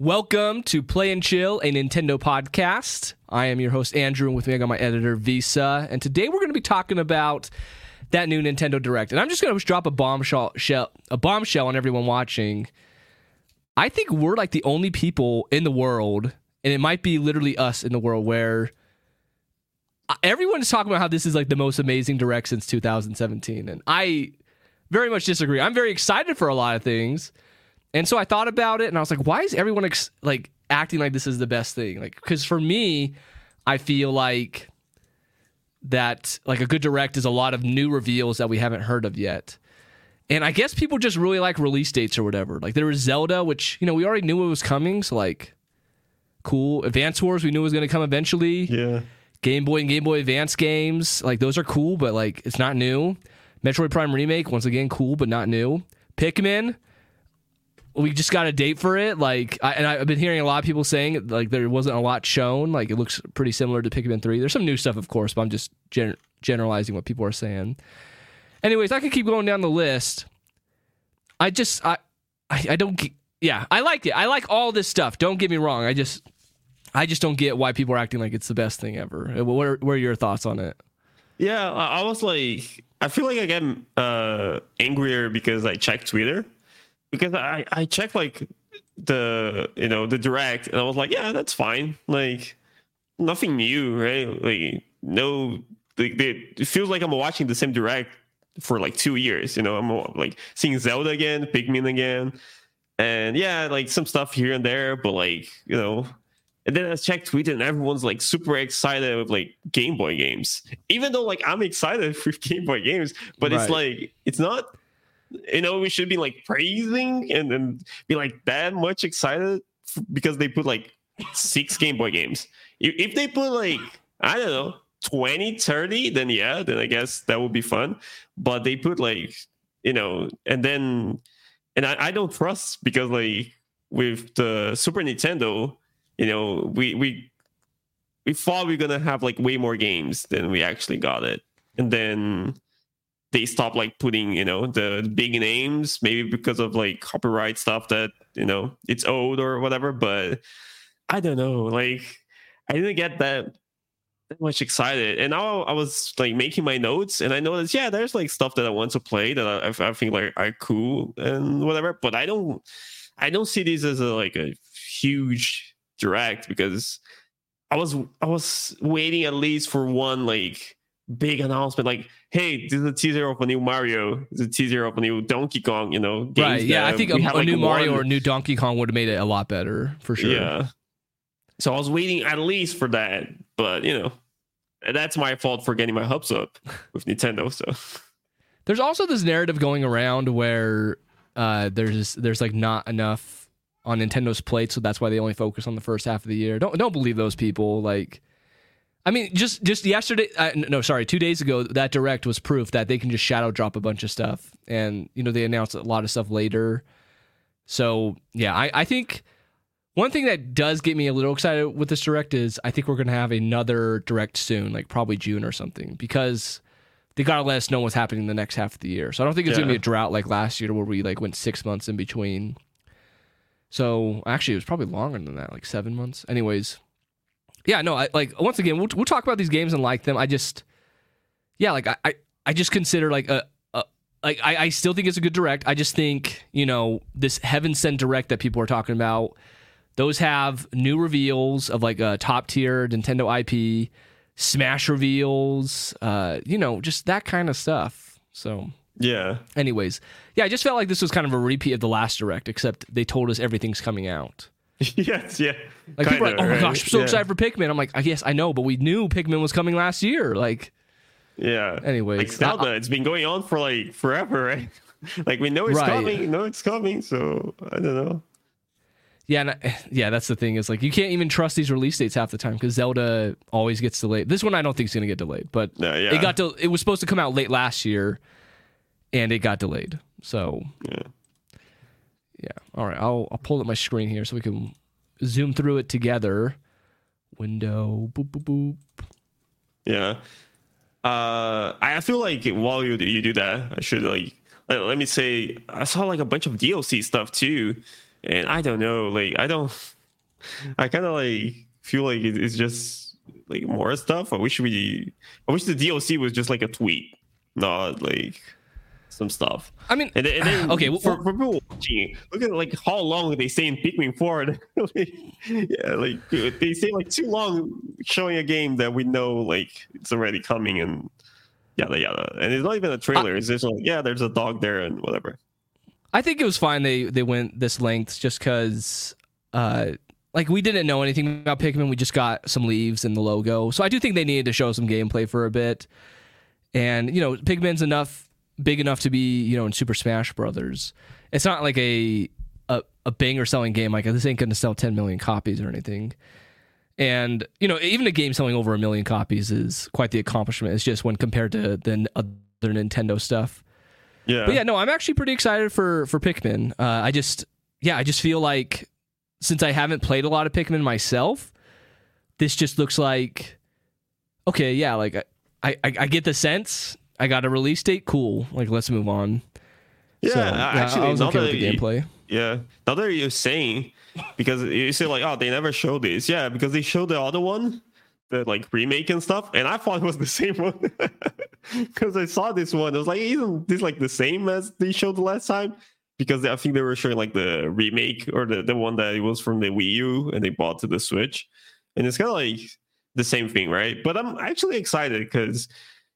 Welcome to Play and Chill, a Nintendo podcast. I am your host, Andrew, and with me I got my editor, Visa. And today we're going to be talking about that new Nintendo Direct. And I'm just going to drop a bombshell, shell, a bombshell on everyone watching. I think we're like the only people in the world, and it might be literally us in the world, where uh, everyone's talking about how this is like the most amazing Direct since 2017. And I very much disagree. I'm very excited for a lot of things. And so I thought about it and I was like, why is everyone ex- like acting like this is the best thing? Like, because for me, I feel like that like a good direct is a lot of new reveals that we haven't heard of yet. And I guess people just really like release dates or whatever. Like there was Zelda, which, you know, we already knew it was coming. So like, cool. Advance Wars, we knew it was going to come eventually. Yeah. Game Boy and Game Boy Advance games, like those are cool, but like it's not new. Metroid Prime Remake, once again, cool, but not new. Pikmin, we just got a date for it. Like, I, and I've been hearing a lot of people saying like there wasn't a lot shown. Like, it looks pretty similar to Pikmin Three. There's some new stuff, of course, but I'm just gen- generalizing what people are saying. Anyways, I can keep going down the list. I just, I, I, I don't. Get, yeah, I like it. I like all this stuff. Don't get me wrong. I just, I just don't get why people are acting like it's the best thing ever. What are, what are your thoughts on it? Yeah, I was like, I feel like I get uh, angrier because I check Twitter because I I checked like the you know the direct and I was like, yeah, that's fine. Like nothing new, right? Like no, like, it feels like I'm watching the same direct for like two years. You know, I'm like seeing Zelda again, Pikmin again, and yeah, like some stuff here and there, but like you know. And then I checked Twitter and everyone's like super excited with like Game Boy games. Even though like I'm excited for Game Boy games, but right. it's like it's not you know we should be like praising and then be like that much excited because they put like six game boy games. If they put like i don't know 20 30 then yeah then i guess that would be fun. But they put like you know and then and i, I don't trust because like with the super nintendo you know we we we thought we are gonna have like way more games than we actually got it. And then they stop like putting you know the big names maybe because of like copyright stuff that you know it's old or whatever but i don't know like i didn't get that much excited. And now i was like making my notes and i noticed yeah there's like stuff that i want to play that i, I think like are cool and whatever but i don't i don't see this as a like a huge direct because i was i was waiting at least for one like big announcement like hey this is a teaser of a new mario. It's a teaser of a new donkey kong you know right yeah i think a, a like new mario one... or a new donkey kong would have made it a lot better for sure. Yeah. So i was waiting at least for that but you know that's my fault for getting my hopes up with nintendo so. There's also this narrative going around where uh, there's there's like not enough on nintendo's plate so that's why they only focus on the first half of the year. Don't don't believe those people like I mean, just just yesterday, uh, no, sorry, two days ago, that direct was proof that they can just shadow drop a bunch of stuff, and you know they announced a lot of stuff later. So yeah, I, I think one thing that does get me a little excited with this direct is I think we're gonna have another direct soon, like probably June or something, because they gotta let us know what's happening in the next half of the year. So I don't think it's yeah. gonna be a drought like last year where we like went six months in between. So actually, it was probably longer than that, like seven months. Anyways, yeah, no, I like once again, we'll we'll talk about these games and like them. I just, yeah, like I I, I just consider like a. Like I, I still think it's a good direct. I just think you know this heaven sent direct that people are talking about. Those have new reveals of like a top tier Nintendo IP, Smash reveals, uh, you know, just that kind of stuff. So yeah. Anyways, yeah, I just felt like this was kind of a repeat of the last direct, except they told us everything's coming out. yes, yeah. Like Kinda, people are like, oh my right? gosh, I'm so yeah. excited for Pikmin. I'm like, yes, I know, but we knew Pikmin was coming last year. Like, yeah. Anyway, like Zelda, it's been going on for like forever, right? like we know it's right. coming, know it's coming. So I don't know. Yeah, I, yeah, that's the thing is like you can't even trust these release dates half the time because Zelda always gets delayed. This one I don't think is gonna get delayed, but yeah. it got to, it was supposed to come out late last year, and it got delayed. So yeah. Yeah. All right. I'll I'll pull up my screen here so we can zoom through it together. Window. Boop boop boop. Yeah. Uh, I feel like while you you do that, I should like let, let me say I saw like a bunch of DLC stuff too. and I don't know, like I don't, I kind of like feel like it's just like more stuff. I wish we, I wish the DLC was just like a tweet, not like some stuff. I mean, and, and then okay, for, for people watching, look at like how long they stay in Pikmin 4. like, yeah, like they stay like too long showing a game that we know like it's already coming and yada yada. And it's not even a trailer. I, it's just like yeah, there's a dog there and whatever. I think it was fine they they went this length just because uh like we didn't know anything about Pikmin. We just got some leaves and the logo. So I do think they needed to show some gameplay for a bit. And you know, Pikmin's enough big enough to be you know in Super Smash Brothers. It's not like a a, a banger selling game. Like this ain't going to sell 10 million copies or anything. And you know, even a game selling over a million copies is quite the accomplishment. It's just when compared to the other Nintendo stuff. Yeah. But yeah, no, I'm actually pretty excited for for Pikmin. Uh, I just yeah, I just feel like since I haven't played a lot of Pikmin myself, this just looks like okay, yeah, like I I, I get the sense. I got a release date. Cool. Like let's move on. Yeah, so, actually, I was okay with the gameplay. Yeah, now that you're saying, because you say like, oh, they never showed this. Yeah, because they showed the other one, the like remake and stuff, and I thought it was the same one because I saw this one. I was like, isn't this like the same as they showed the last time? Because I think they were showing like the remake or the, the one that it was from the Wii U and they bought to the Switch, and it's kind of like the same thing, right? But I'm actually excited because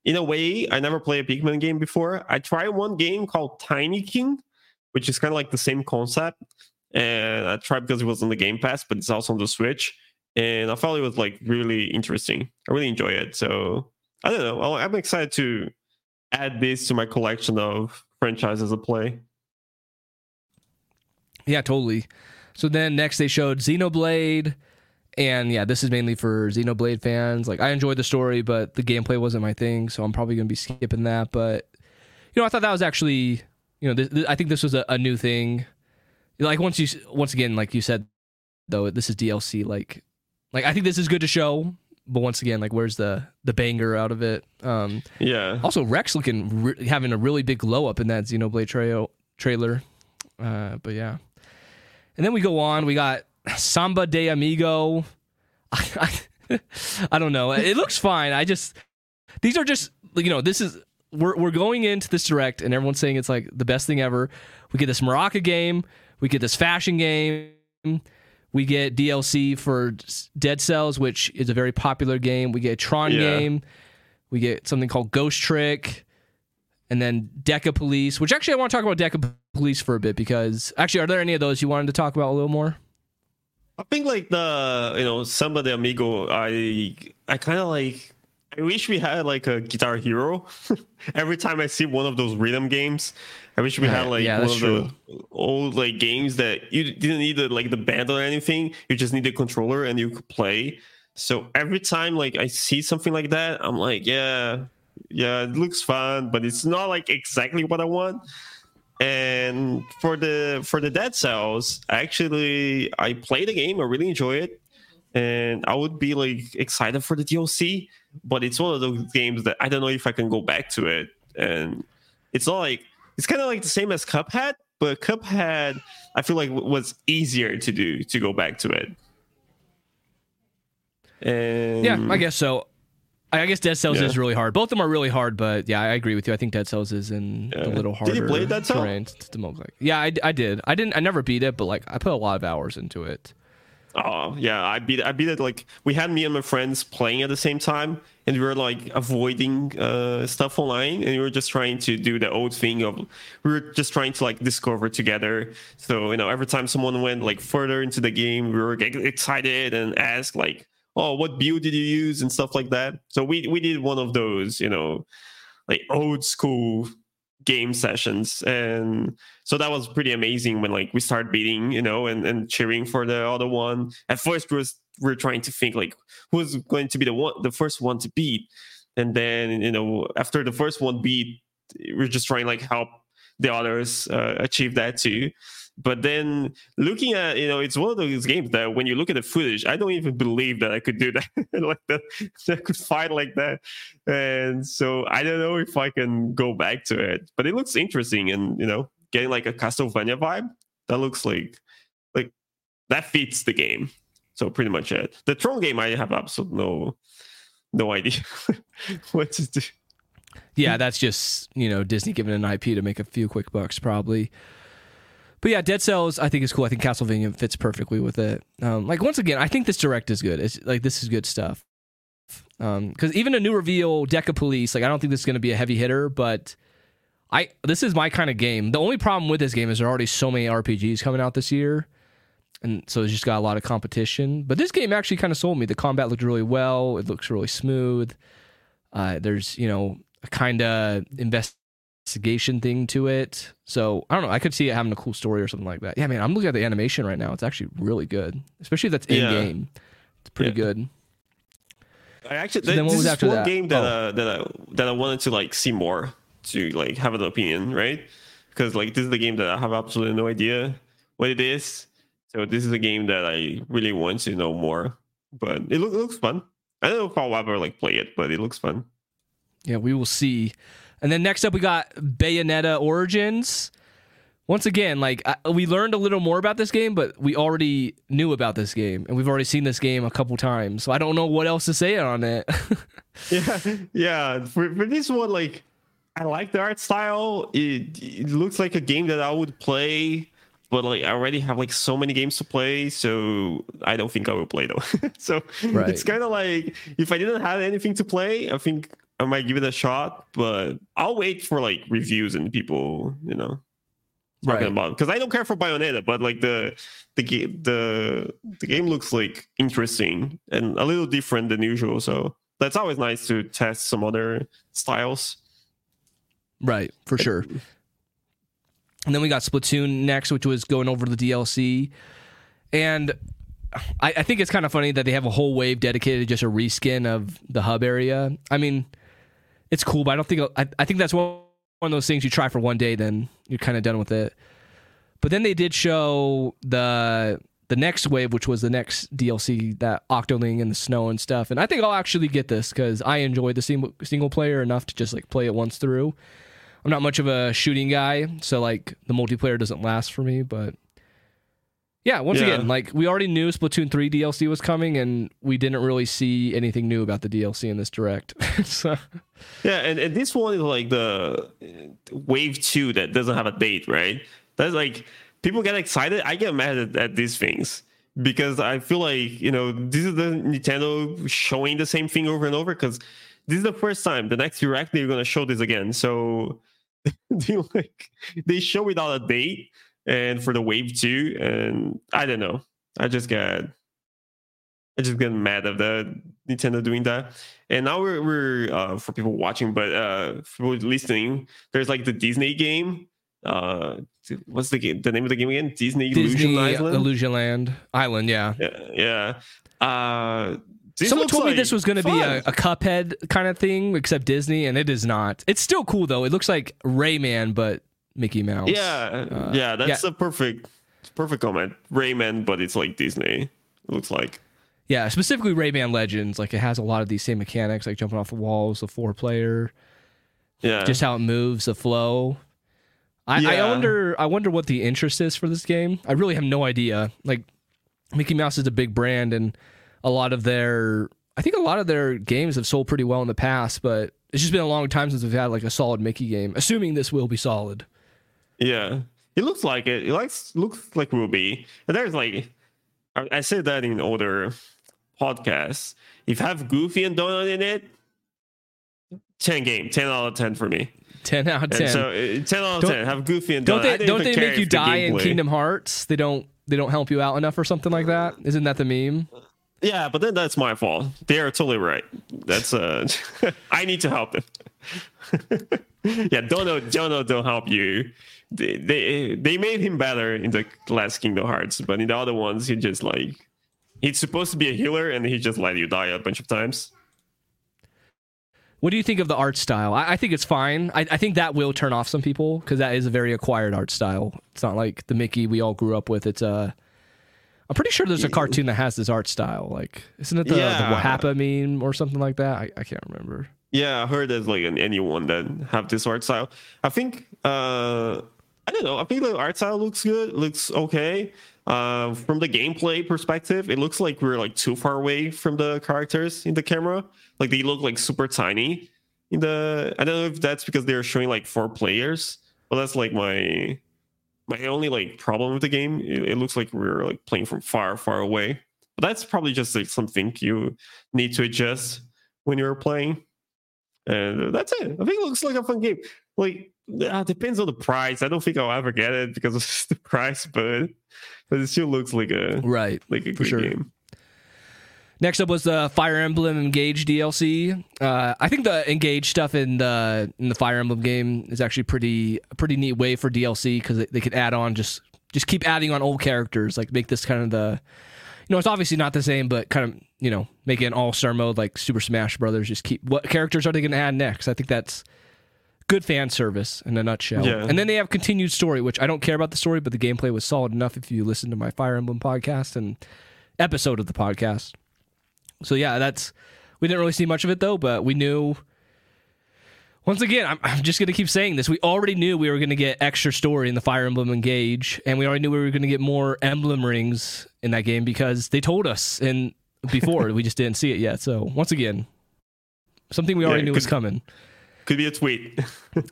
in a way, I never played a Pikmin game before. I tried one game called Tinykin, which is kind of like the same concept. And I tried because it was on the Game Pass, but it's also on the Switch. And I felt it was like really interesting. I really enjoy it. So I don't know. I'm excited to add this to my collection of franchises to play. Yeah, totally. So then next they showed Xenoblade. And yeah, this is mainly for Xenoblade fans. Like I enjoyed the story, but the gameplay wasn't my thing, so I'm probably gonna be skipping that. But you know, I thought that was actually, you know, I think this was a, a new thing. Like once you, once again, like you said, though, this is DLC. Like, like I think this is good to show, but once again, like where's the the banger out of it? Um, yeah. Also, Rex looking re- having a really big glow up in that Xenoblade tra- trailer. Uh, but yeah, and then we go on. We got Samba de Amigo. I, I, I don't know. It looks fine. I just these are just you know this is we're we're going into this direct and everyone's saying it's like the best thing ever. We get this Maraca game. We get this fashion game. We get DLC for Dead Cells, which is a very popular game. We get a Tron yeah. game. We get something called Ghost Trick. And then Decapolice, which actually I want to talk about Deca Police for a bit because actually, are there any of those you wanted to talk about a little more? I think like the you know Samba de Amigo, I I kind of like. I wish we had like a Guitar Hero. Every time I see one of those rhythm games, I wish we had like yeah, one of true. the old like games that you didn't need the, like the band or anything. You just need the controller and you could play. So every time like I see something like that, I'm like, yeah, yeah, it looks fun, but it's not like exactly what I want. And for the for the Dead Cells, actually, I play the game. I really enjoy it, and I would be like excited for the DLC. But it's one of those games that I don't know if I can go back to it. And it's not like it's kind of like the same as Cuphead, but Cuphead I feel like was easier to do to go back to it. And yeah, I guess so. I guess Dead Cells yeah. is really hard. Both of them are really hard, but yeah, I agree with you. I think Dead Cells is in yeah. a little harder. Did you play Dead Cells? To, to like. Yeah, I, I did. I didn't. I never beat it, but like I put a lot of hours into it. Oh yeah, I beat. I beat it. Like we had me and my friends playing at the same time, and we were like avoiding uh, stuff online, and we were just trying to do the old thing of we were just trying to like discover together. So you know, every time someone went like further into the game, we were excited and asked like oh, what build did you use and stuff like that. So we we did one of those, you know, like old school game sessions. And so that was pretty amazing when like we started beating you know and, and cheering for the other one. At first we was we are trying to think like who's going to be the one the first one to beat. And then you know after the first one beat we're just trying like help the others uh, achieve that too but then looking at, you know, it's one of those games that when you look at the footage, I don't even believe that I could do that, like that, I could fight like that. And so I don't know if I can go back to it, but it looks interesting and, you know, getting like a Castlevania vibe. That looks like like that fits the game. So pretty much it. The Tron game, I have absolutely no no idea what to do. Yeah, that's just you know Disney giving an IP to make a few quick bucks, probably. But yeah, Dead Cells I think is cool. I think Castlevania fits perfectly with it. Um, like once again, I think this direct is good. It's like this is good stuff. Because um, even a new reveal, Decapolice, like I don't think this is going to be a heavy hitter, but I this is my kind of game. The only problem with this game is there are already so many RPGs coming out this year, and so it's just got a lot of competition. But this game actually kind of sold me. The combat looked really well. It looks really smooth. Uh, there's you know a kind of investigation thing to it. So I don't know. I could see it having a cool story or something like that. Yeah, man. I'm looking at the animation right now. It's actually really good, especially if that's in game. It's pretty yeah. good. I actually so then what was after one that? game that oh. uh, that I, that I wanted to like see more to like have an opinion, right? Because like this is the game that I have absolutely no idea what it is. So this is a game that I really want to know more. But it, look, it looks fun. I don't know if I'll ever like play it, but it looks fun. Yeah, we will see. And then next up, we got Bayonetta Origins once again, like we learned a little more about this game, but we already knew about this game, and we've already seen this game a couple times. So I don't know what else to say on it. yeah, yeah. For, for this one, like I like the art style. It, it looks like a game that I would play, but like I already have like so many games to play, so I don't think I will play though. so right. it's kind of like if I didn't have anything to play, I think I might give it a shot, but I'll wait for like reviews and people, you know talking right. about because I don't care for Bayonetta, but like the the game the the game looks like interesting and a little different than usual. So that's always nice to test some other styles. Right, for sure. And then we got Splatoon next, which was going over the DLC, and I, I think it's kind of funny that they have a whole wave dedicated to just a reskin of the hub area. I mean, it's cool, but I don't think I, I think that's one of those things you try for one day, then you're kind of done with it. But then they did show the the next wave, which was the next DLC, that Octoling and the snow and stuff. And I think I'll actually get this because I enjoy the single single player enough to just like play it once through. I'm not much of a shooting guy, so like the multiplayer doesn't last for me. But yeah, once yeah. again, like we already knew Splatoon 3 DLC was coming, and we didn't really see anything new about the DLC in this direct. so. Yeah, and, and this one is like the wave two that doesn't have a date, right? That's like people get excited. I get mad at, at these things because I feel like you know this is the Nintendo showing the same thing over and over because this is the first time. The next direct they're gonna show this again, so they like they show without a date and for the wave two, and I don't know. I just got I just get mad of the Nintendo doing that. And now we're, we're uh, for people watching, but uh, for listening, there's like the Disney game. Uh, what's the game? The name of the game again? Disney, Disney Illusion Island. Illusion Land Island. Yeah. Yeah. yeah. Uh, Someone told like me this was going to be a, a Cuphead kind of thing, except Disney, and it is not. It's still cool though. It looks like Rayman, but Mickey Mouse. Yeah, uh, yeah, that's yeah. a perfect, perfect comment. Rayman, but it's like Disney. It looks like. Yeah, specifically Rayman Legends. Like it has a lot of these same mechanics, like jumping off the walls, the four player. Yeah. Just how it moves, the flow. I, yeah. I wonder. I wonder what the interest is for this game. I really have no idea. Like Mickey Mouse is a big brand, and a lot of their, I think a lot of their games have sold pretty well in the past, but it's just been a long time since we've had like a solid Mickey game. Assuming this will be solid. Yeah, it looks like it. It likes looks like Ruby. And there's like, I, I said that in other podcasts. If you have Goofy and Donut in it, ten game, ten out of ten for me. Ten out of ten. And so uh, ten out of don't, ten. Have Goofy and don't Donut. They, don't they make you die in Kingdom Hearts? They don't. They don't help you out enough or something like that. Isn't that the meme? Yeah, but then that's my fault. They are totally right. That's uh, I need to help them. yeah, Donut, Donut don't help you they, they they made him better in the last Kingdom Hearts, but in the other ones, he just like he's supposed to be a healer, and he just let you die a bunch of times. What do you think of the art style? I, I think it's fine. I, I, think that will turn off some people because that is a very acquired art style. It's not like the Mickey we all grew up with. It's a. I'm pretty sure there's a cartoon that has this art style. Like, isn't it the, yeah. the Wahapa meme or something like that? I, I can't remember. Yeah, I heard there's like an, anyone that have this art style. I think uh I don't know. I think the art style looks good, looks okay. uh, from the gameplay perspective, it looks like we're like too far away from the characters in the camera. Like they look like super tiny in the. I don't know if that's because they're showing like four players, but that's like my my only like problem with the game. It, it looks like we're like playing from far, far away. But that's probably just like something you need to adjust when you're playing. And that's it. I think it looks like a fun game. Like uh, depends on the price. I don't think I'll ever get it because of the price, but but it still looks like a Right. like a good sure. game. Next up was the Fire Emblem Engage DLC. Uh, I think the Engage stuff in the in the Fire Emblem game is actually pretty a pretty neat way for DLC because they, they could add on just just keep adding on old characters, like make this kind of the you know it's obviously not the same, but kind of you know make it an all star mode like Super Smash Brothers. Just keep what characters are they going to add next? I think that's good fan service in a nutshell. Yeah. And then they have continued story, which I don't care about the story, but the gameplay was solid enough if you listen to my Fire Emblem podcast and episode of the podcast. So yeah, that's we didn't really see much of it though, but we knew. Once again, I'm, I'm just gonna keep saying this. We already knew we were gonna get extra story in the Fire Emblem Engage, and we already knew we were gonna get more emblem rings in that game because they told us and before we just didn't see it yet. So once again, something we Yeah, already knew was coming. Could be a tweet.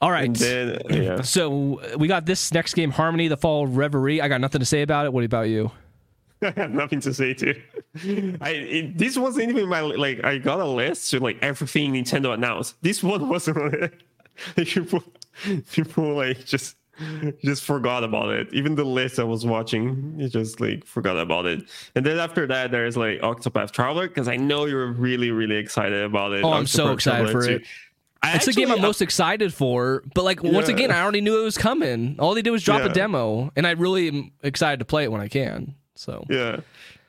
All right. then yeah. So we got this next game, Harmony, the Fall of Reverie. I got nothing to say about it. What about you? I have nothing to say too. I it, this wasn't even my like. I got a list to like everything Nintendo announced. This one wasn't. Really, people, people like just just forgot about it. Even the list I was watching, you just like forgot about it. And then after that, there's like Octopath Traveler because I know you're really really excited about it. Oh, I'm so excited Traveler for 2. it. I It's the game I'm actually- most excited for, but like once again, I already knew it was coming. All they did was drop a demo, and I really am excited to play it when I can. So Yeah.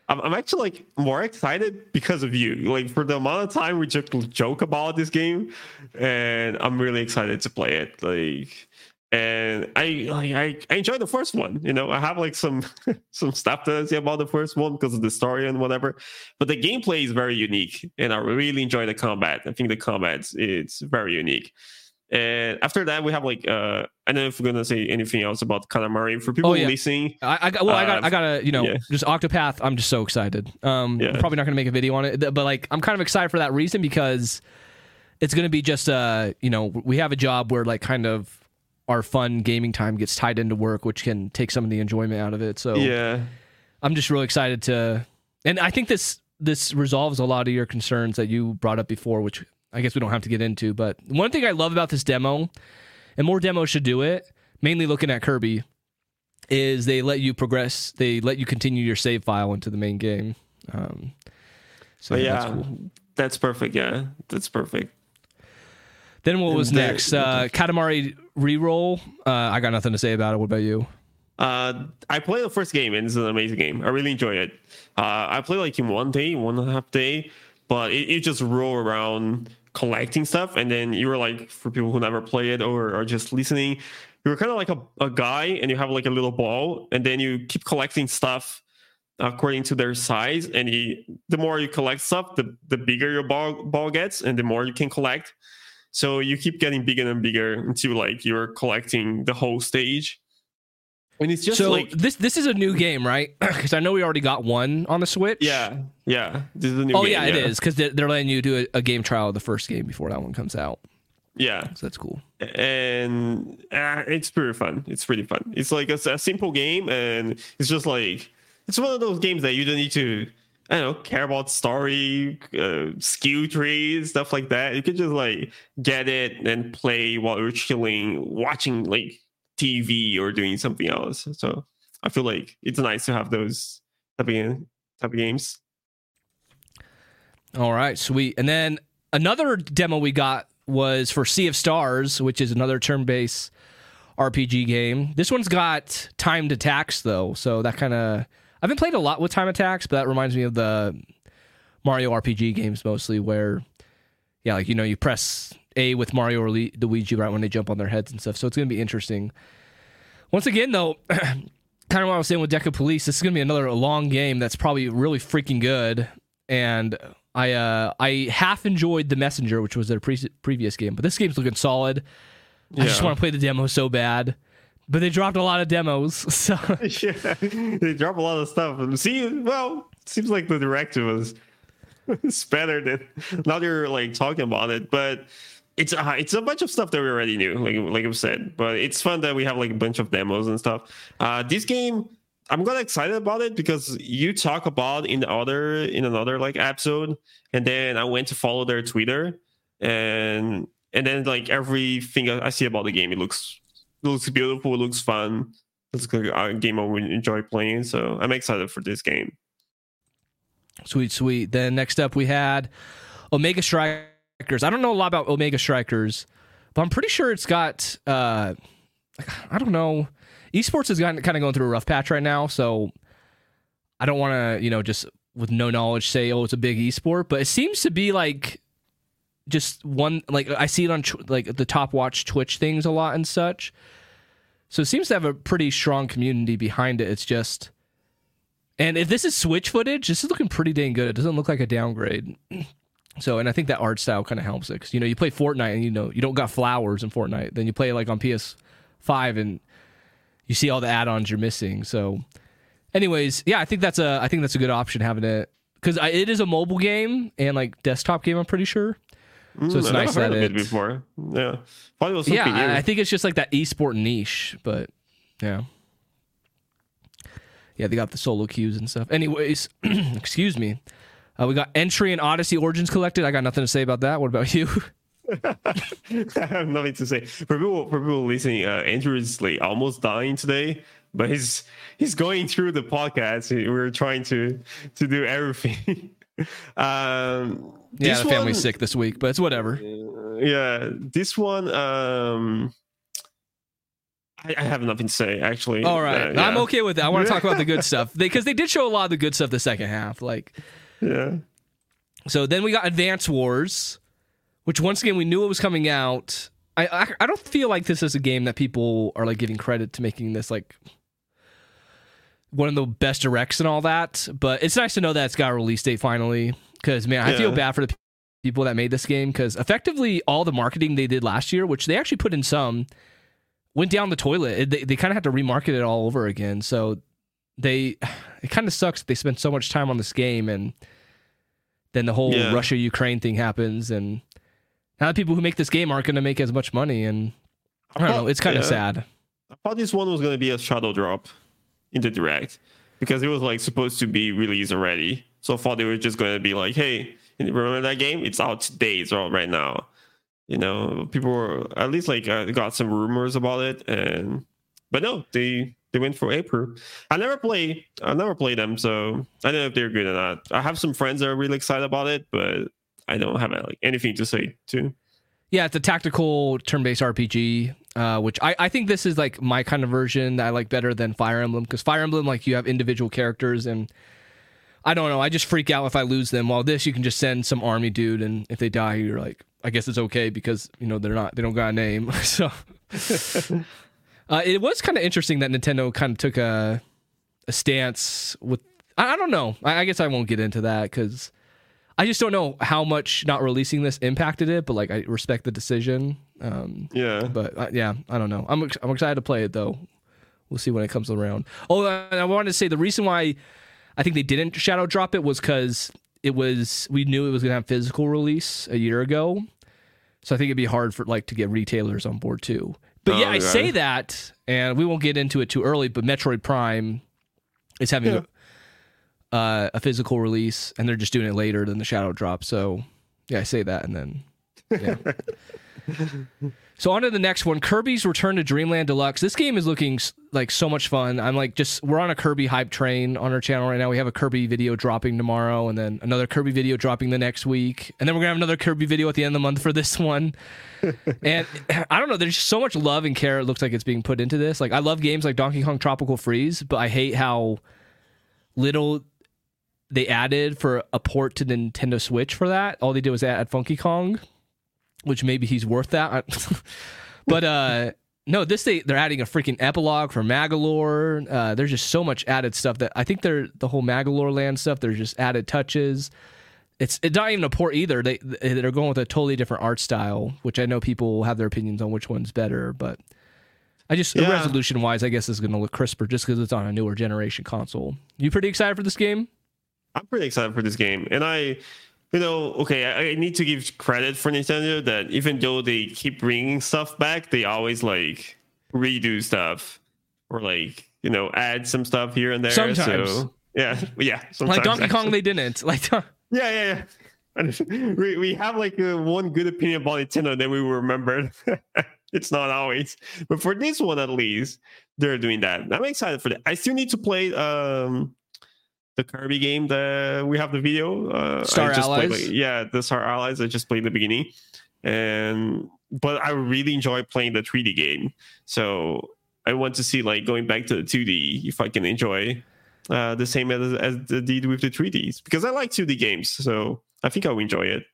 I'm, I'm actually like more excited because of you. Like for the amount of time we just joke about this game, and I'm really excited to play it. Like, and I like I, I enjoyed the first one. You know, I have like some some stuff to say about the first one because of the story and whatever. But the gameplay is very unique, and I really enjoy the combat. I think the combat it's very unique. And after that, we have like uh, I don't know if we're gonna say anything else about Katamari for people Oh, yeah. listening. I, I got well, I got Uh, I gotta you know yeah. just Octopath. I'm just so excited. Um, Yeah. Probably not gonna make a video on it, but like I'm kind of excited for that reason because it's gonna be just uh you know we have a job where like kind of our fun gaming time gets tied into work, which can take some of the enjoyment out of it. So Yeah. I'm just really excited to, and I think this this resolves a lot of your concerns that you brought up before, which I guess we don't have to get into. But one thing I love about this demo, and more demos should do it, mainly looking at Kirby, is they let you progress. They let you continue your save file into the main game. Um, so But yeah, that's cool. that's perfect. Yeah, that's perfect. Then what was next? Uh, Katamari reroll. Uh, I got nothing to say about it. What about you? Uh, I played the first game and it's an amazing game. I really enjoy it. Uh, I played like in one day, one and a half day, but it, it just roll around collecting stuff. And then you were like, for people who never play it or are just listening, you're kind of like a, a guy and you have like a little ball and then you keep collecting stuff according to their size. And you, the more you collect stuff, the, the bigger your ball, ball gets and the more you can collect. So you keep getting bigger and bigger until like you're collecting the whole stage. And it's just so like this this is a new game, right? Because I know we already got one on the Switch. yeah, yeah. This is a new Oh game, yeah, it is because they're, they're letting you do a, a game trial of the first game before that one comes out. Yeah, So that's cool. and uh, it's pretty fun. It's pretty fun. It's like a, a simple game, and it's just like it's one of those games that you don't need to. I don't know, care about story, uh, skill trees, stuff like that. You can just like get it and play while you're chilling, watching like TV or doing something else. So I feel like it's nice to have those type of, type of games. All right, sweet. And then another demo we got was for Sea of Stars, which is another turn-based RPG game. This one's got timed attacks though, so that kind of I haven't played a lot with time attacks, but that reminds me of the Mario RPG games mostly, where yeah, like you know, you press A with Mario or Luigi right when they jump on their heads and stuff. So it's gonna be interesting. Once again, though, kind of what I was saying with Decapolice, this is gonna be another long game that's probably really freaking good. And I uh, I half enjoyed the Messenger, which was their pre- previous game, but this game's looking solid. I just want to play the demo so bad but they dropped a lot of demos. So yeah, they drop a lot of stuff. See, well, seems like the director was it's better than now they're like talking about it, but it's uh, it's a bunch of stuff that we already knew, like like I've said. But it's fun that we have like a bunch of demos and stuff. Uh, this game, I'm kind of excited about it because you talk about in the other in another like episode, and then I went to follow their Twitter, and and then like everything I see about the game, it looks looks beautiful, looks fun. It's like a game I would enjoy playing, so I'm excited for this game. Sweet, sweet. Then next up we had Omega Strikers. I don't know a lot about Omega Strikers, but I'm pretty sure it's got uh I don't know. Esports has gotten kind of going through a rough patch right now, so I don't want to, you know, just with no knowledge say oh it's a big esport, but it seems to be like just one like I see it on like the top watch Twitch things a lot and such. So it seems to have a pretty strong community behind it. It's just and if this is Switch footage, this is looking pretty dang good. It doesn't look like a downgrade. So, and I think that art style kind of helps it because you know you play Fortnite and you know you don't got flowers in Fortnite. Then you play like on PS5 and you see all the add-ons you're missing. So, anyways, yeah, I think that's a I think that's a good option having it because it is a mobile game and like desktop game. I'm pretty sure. So it's Mm, I've nice that of it before. Yeah, it was yeah. New. I think it's just like that esport niche, but yeah. Yeah, they got the solo queues and stuff. Anyways, excuse me. Uh, we got Etrian Odyssey Origins collected. I got nothing to say about that. What about you? I have nothing to say. For people, for people listening, uh, Andrew is like almost dying today, but he's he's going through the podcast. We're trying to to do everything. um, yeah, the family's one- sick this week, but it's whatever. Yeah, this one. Um, I, I have nothing to say. Actually, All right, Uh, I'm okay with that. I want to talk about the good stuff because they, did show a lot of the good stuff the second half. Like, Yeah. so then we got Advance Wars, which once again we knew it was coming out. I, I I don't feel like this is a game that people are like giving credit to making this like one of the best directs and all that. But it's nice to know that it's got a release date finally. Because man, I feel bad for the people that made this game because effectively all the marketing they did last year, which they actually put in some, went down the toilet. They, they kind of had to remarket it all over again. So they it kind of sucks that they spent so much time on this game and then the whole Yeah. Russia Ukraine thing happens and now the people who make this game aren't going to make as much money and I don't know. It's kind of Yeah. sad. I thought this one was going to be a shadow drop in the direct because it was like supposed to be released already. So thought they were just going to be like, "Hey, remember that game? It's out today. It's out right now." You know, people were at least like uh, got some rumors about it, and but no, they they went for April. I never play. I never play them, so I don't know if they're good or not. I have some friends that are really excited about it, but I don't have like anything to say to. Yeah, it's a tactical turn-based RPG, uh, which I, I think this is like my kind of version that I like better than Fire Emblem because Fire Emblem like you have individual characters and I don't know, I just freak out if I lose them. While this, you can just send some army dude, and if they die, you're like, I guess it's okay because you know they're not they don't got a name. so uh, it was kind of interesting that Nintendo kind of took a a stance with I, I don't know. I, I guess I won't get into that because. I just don't know how much not releasing this impacted it, but like I respect the decision. Um, Yeah, but uh, yeah, I don't know. I'm ex- I'm excited to play it though. We'll see when it comes around. Oh, and I wanted to say the reason why I think they didn't shadow drop it was because it was we knew it was gonna have physical release a year ago, so I think it'd be hard for like to get retailers on board too. But yeah, I say that, and we won't get into it too early. But Metroid Prime is having Yeah. a, uh, a physical release, and they're just doing it later than the shadow drop. So yeah, I say that, and then yeah. So on to the next one, Kirby's Return to Dreamland Deluxe. This game is looking like so much fun. I'm like just we're on a Kirby hype train on our channel right now. We have a Kirby video dropping tomorrow and then another Kirby video dropping the next week. And then we're to have another Kirby video at the end of the month for this one. and I don't know, there's just so much love and care it looks like it's being put into this. Like I love games like Donkey Kong Tropical Freeze, but I hate how little they added for a port to Nintendo Switch for that. All they did was add Funky Kong which maybe he's worth that. but uh no, this they they're adding a freaking epilogue for Magolor. Uh, there's just so much added stuff that I think they're the whole Magolor land stuff. There's just added touches. It's it's not even a port either. They they're going with a totally different art style, which I know people will have their opinions on which one's better. But I just Yeah. resolution wise, I guess it's going to look crisper just because it's on a newer generation console. You pretty excited for this game? I'm pretty excited for this game, and I, you know, okay, I, I need to give credit for Nintendo that even though they keep bringing stuff back, they always like redo stuff or like you know add some stuff here and there. Sometimes. So, yeah, yeah. Sometimes like Donkey Kong, they didn't. Like, Yeah, yeah, yeah. we, we have like uh, one good opinion about Nintendo, then we will remember. it's not always, but for this one at least, they're doing that. I'm excited for that. I still need to play um the Kirby game. that we have the video. Uh, Star just played, Allies? like- yeah, the Star Allies. I just played in the beginning, and but I really enjoy playing the 3D game. So I want to see like going back to the 2D if I can enjoy uh, the same as, as the did with the 3ds because I like 2D games. So I think I'll enjoy it.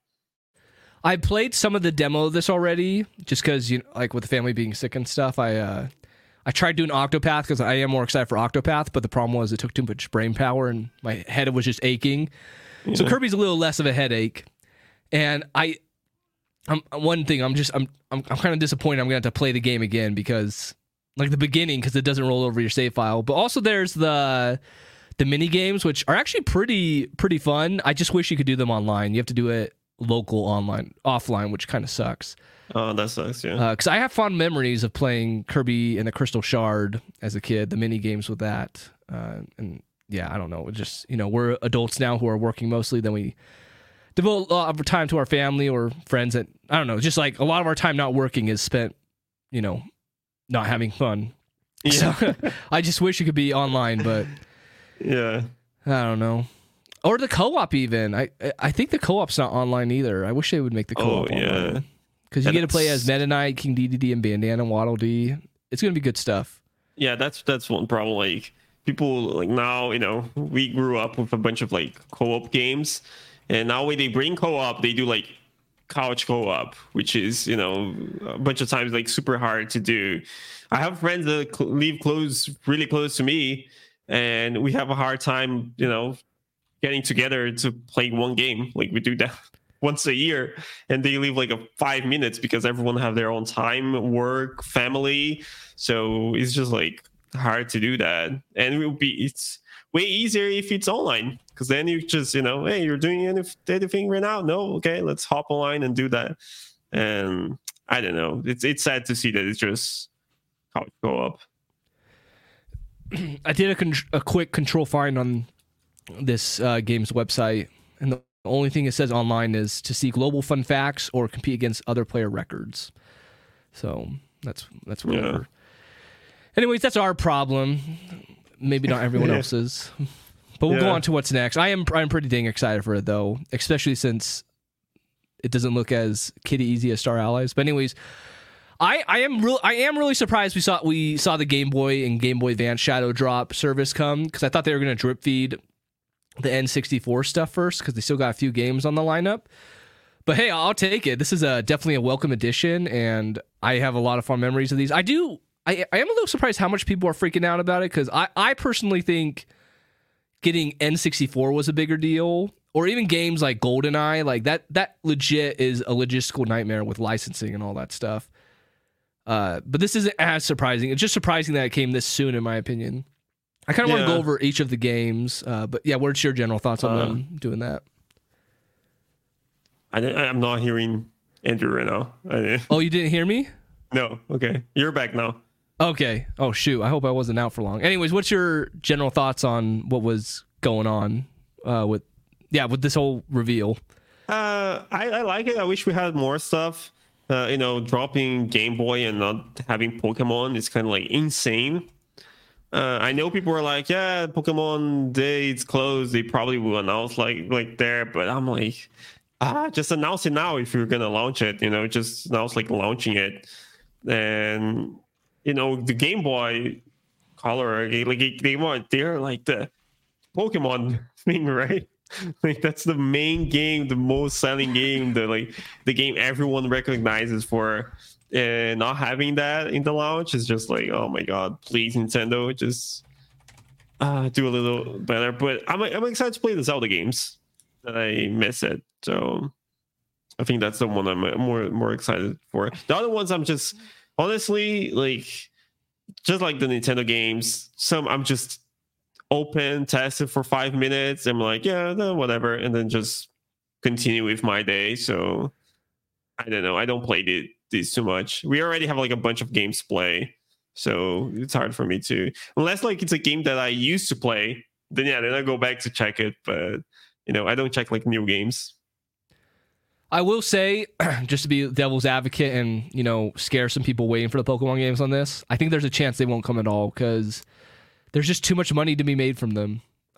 I played some of the demo of this already, just because you know, like with the family being sick and stuff. I uh, I tried doing Octopath because I am more excited for Octopath, but the problem was it took too much brain power and my head was just aching. So Kirby's a little less of a headache, and I, I'm one thing I'm just I'm I'm, I'm kind of disappointed. I'm gonna have to play the game again because like the beginning because it doesn't roll over your save file. But also there's the the mini games which are actually pretty pretty fun. I just wish you could do them online. You have to do it local online offline, which kind of sucks. Oh, that sucks. Yeah. Because I have fond memories of playing Kirby and the Crystal Shard as a kid, the mini games with that. Uh, and yeah, I don't know. Just, you know, we're adults now who are working mostly. Then we devote a lot of time to our family or friends that, I don't know, just like a lot of our time not working is spent, you know, not having fun. yeah. So I just wish it could be online, but yeah. I don't know. Or the co-op even. I I think the co-op's not online either. I wish they would make the co-op Oh, yeah. online. Because you get to play as Meta Knight, King Dedede, and Bandana Waddle Dee. It's gonna be good stuff. Yeah, that's that's one problem. Like people like now, you know, we grew up with a bunch of like co-op games, and now when they bring co-op, they do like couch co-op, which is you know a bunch of times like super hard to do. I have friends that live close, really close to me, and we have a hard time, you know, getting together to play one game. Like we do that once a year, and they leave like a five minutes because everyone have their own time, work, family. So it's just like hard to do that, and it will be it's way easier if it's online because then you just you know hey you're doing any- anything right now? No? Okay let's hop online and do that. And i don't know. It's it's sad to see that it's just how it go up. I did a, con- a quick control find on this uh, game's website, and the only thing it says online is to see global fun facts or compete against other player records. So that's that's whatever. Anyways, that's our problem. Maybe not everyone Yeah. else's. But we'll go on to what's next. I am I'm pretty dang excited for it though, especially since it doesn't look as kitty easy as Star Allies. But anyways, I, I am real I am really surprised we saw we saw the Game Boy and Game Boy Advance Shadow Drop service come because I thought they were gonna drip feed the N64 stuff first because they still got a few games on the lineup. But hey, I'll take it. This is a definitely a welcome addition, and I have a lot of fond memories of these. I do. I, I am a little surprised how much people are freaking out about it because I, I personally think getting N64 was a bigger deal, or even games like GoldenEye, like that. That legit is a logistical nightmare with licensing and all that stuff. Uh, but this isn't as surprising. It's just surprising that it came this soon, in my opinion. I kind of want to Yeah. go over each of the games, uh, but yeah, what's your general thoughts on Uh, them doing that? I, i'm not hearing andrew right now I, Oh, you didn't hear me? no okay you're back now Okay. Oh shoot. I hope I wasn't out for long. Anyways, what's your general thoughts on what was going on uh, with yeah with this whole reveal? Uh, I, I like it. I wish we had more stuff. Uh, you know, dropping Game Boy and not having Pokemon is kind of like insane. Uh, I know people are like, yeah, Pokemon Day it's closed. They probably will announce like like there, but I'm like, ah, just announce it now if you're gonna launch it. You know, just announce like launching it, and you know the Game Boy Color, like they want they're like the Pokemon thing, right? like that's the main game, the most selling game, the like the game everyone recognizes for and not having that in the launch is just like, oh my god, please Nintendo, just uh, do a little better. But I'm I'm excited to play the Zelda games I miss it. So I think that's the one I'm more more excited for. The other ones I'm just honestly like just like the Nintendo games, some I'm just open, test it for five minutes. I'm like, yeah, no, whatever, and then just continue with my day. So I don't know. I don't play the, these too much. We already have like a bunch of games play, so it's hard for me to unless like it's a game that I used to play. Then yeah, then I go back to check it. But you know, I don't check like new games. I will say, just to be devil's advocate and you know scare some people waiting for the Pokemon games on this, I think there's a chance they won't come at all because there's just too much money to be made from them.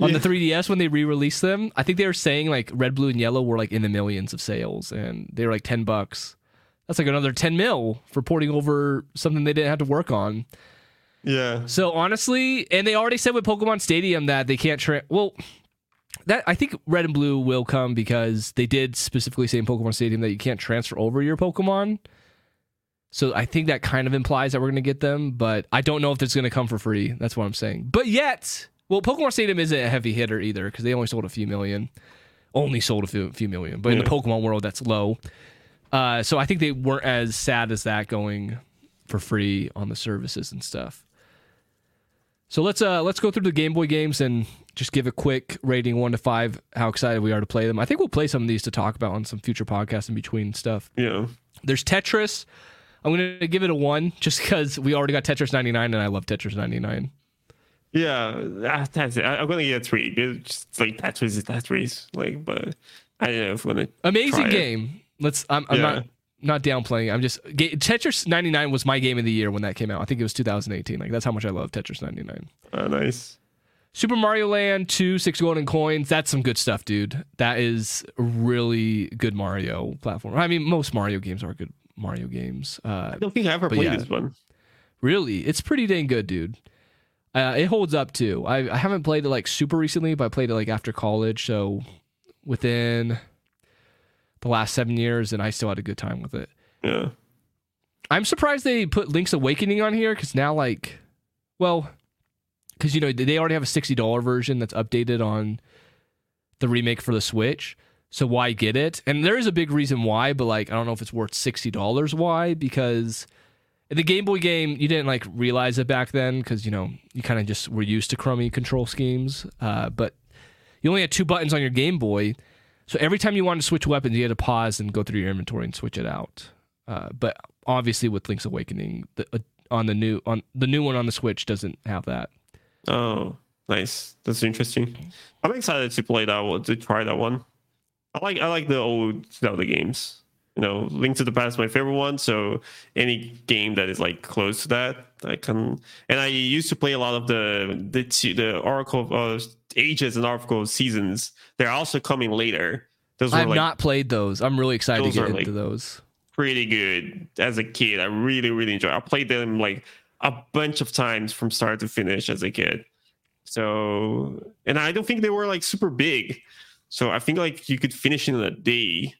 on Yeah. the 3DS when they re-released them, I think they were saying like Red, Blue, and Yellow were like in the millions of sales, and they were like ten bucks. That's like another ten mil for porting over something they didn't have to work on. Yeah, So honestly, and they already said with Pokemon Stadium that they can't tra- well that I think Red and Blue will come because they did specifically say in Pokemon Stadium that you can't transfer over your Pokemon. So I think that kind of implies that we're going to get them, but I don't know if it's going to come for free. That's what I'm saying. But yet, well, Pokemon Stadium isn't a heavy hitter either because they only sold a few million, only sold a few, few million. But in the Pokemon world, that's low. Uh, so I think they weren't as sad as that going for free on the services and stuff. So let's uh let's go through the Game Boy games and just give a quick rating one to five how excited we are to play them. I think we'll play some of these to talk about on some future podcasts in between stuff. yeah. There's Tetris. I'm gonna give it a one just because we already got Tetris 99 and I love Tetris 99. Yeah, that's it. I'm gonna get a three. It's just like Tetris is Tetris. Like, but I don't know if I'm gonna. Amazing Try it. Let's. I'm, I'm Yeah. not not downplaying. I'm just Tetris 99 was my game of the year when that came out. I think it was 2018. Like that's how much I love Tetris 99. Uh, nice. Super Mario Land 2, Six Golden Coins. That's some good stuff, dude. That is really good Mario platform. I mean, most Mario games are good Mario games. Uh, I don't think I ever played yeah. this one. really, it's pretty dang good, dude. Uh, it holds up too. I, I haven't played it like super recently, but I played it like after college. So within the last seven years, and I still had a good time with it. Yeah. I'm surprised they put Link's Awakening on here because now, like, well, because you know they already have a sixty dollar version that's updated on the remake for the Switch. So why get it? And there is a big reason why, but like I don't know if it's worth sixty dollars. Why? Because in the Game Boy game, you didn't like realize it back then because you know you kind of just were used to crummy control schemes. Uh, but you only had two buttons on your Game Boy, so every time you wanted to switch weapons, you had to pause and go through your inventory and switch it out. Uh, but obviously, with Link's Awakening, the, uh, on the new on the new one on the Switch doesn't have that. Oh, nice. That's interesting. I'm excited to play that one. To try that one. I like I like the old Zelda games. You know, Link to the Past is my favorite one. So any game that is like close to that, I can. And I used to play a lot of the the the Oracle uh, Ages and Oracle of Seasons. They're also coming later. Those I were have like not played those. I'm really excited to get into like, those. pretty good as a kid. I really, really enjoyed. I played them like a bunch of times from start to finish as a kid. So, and I don't think they were like super big. So I think like you could finish in a day.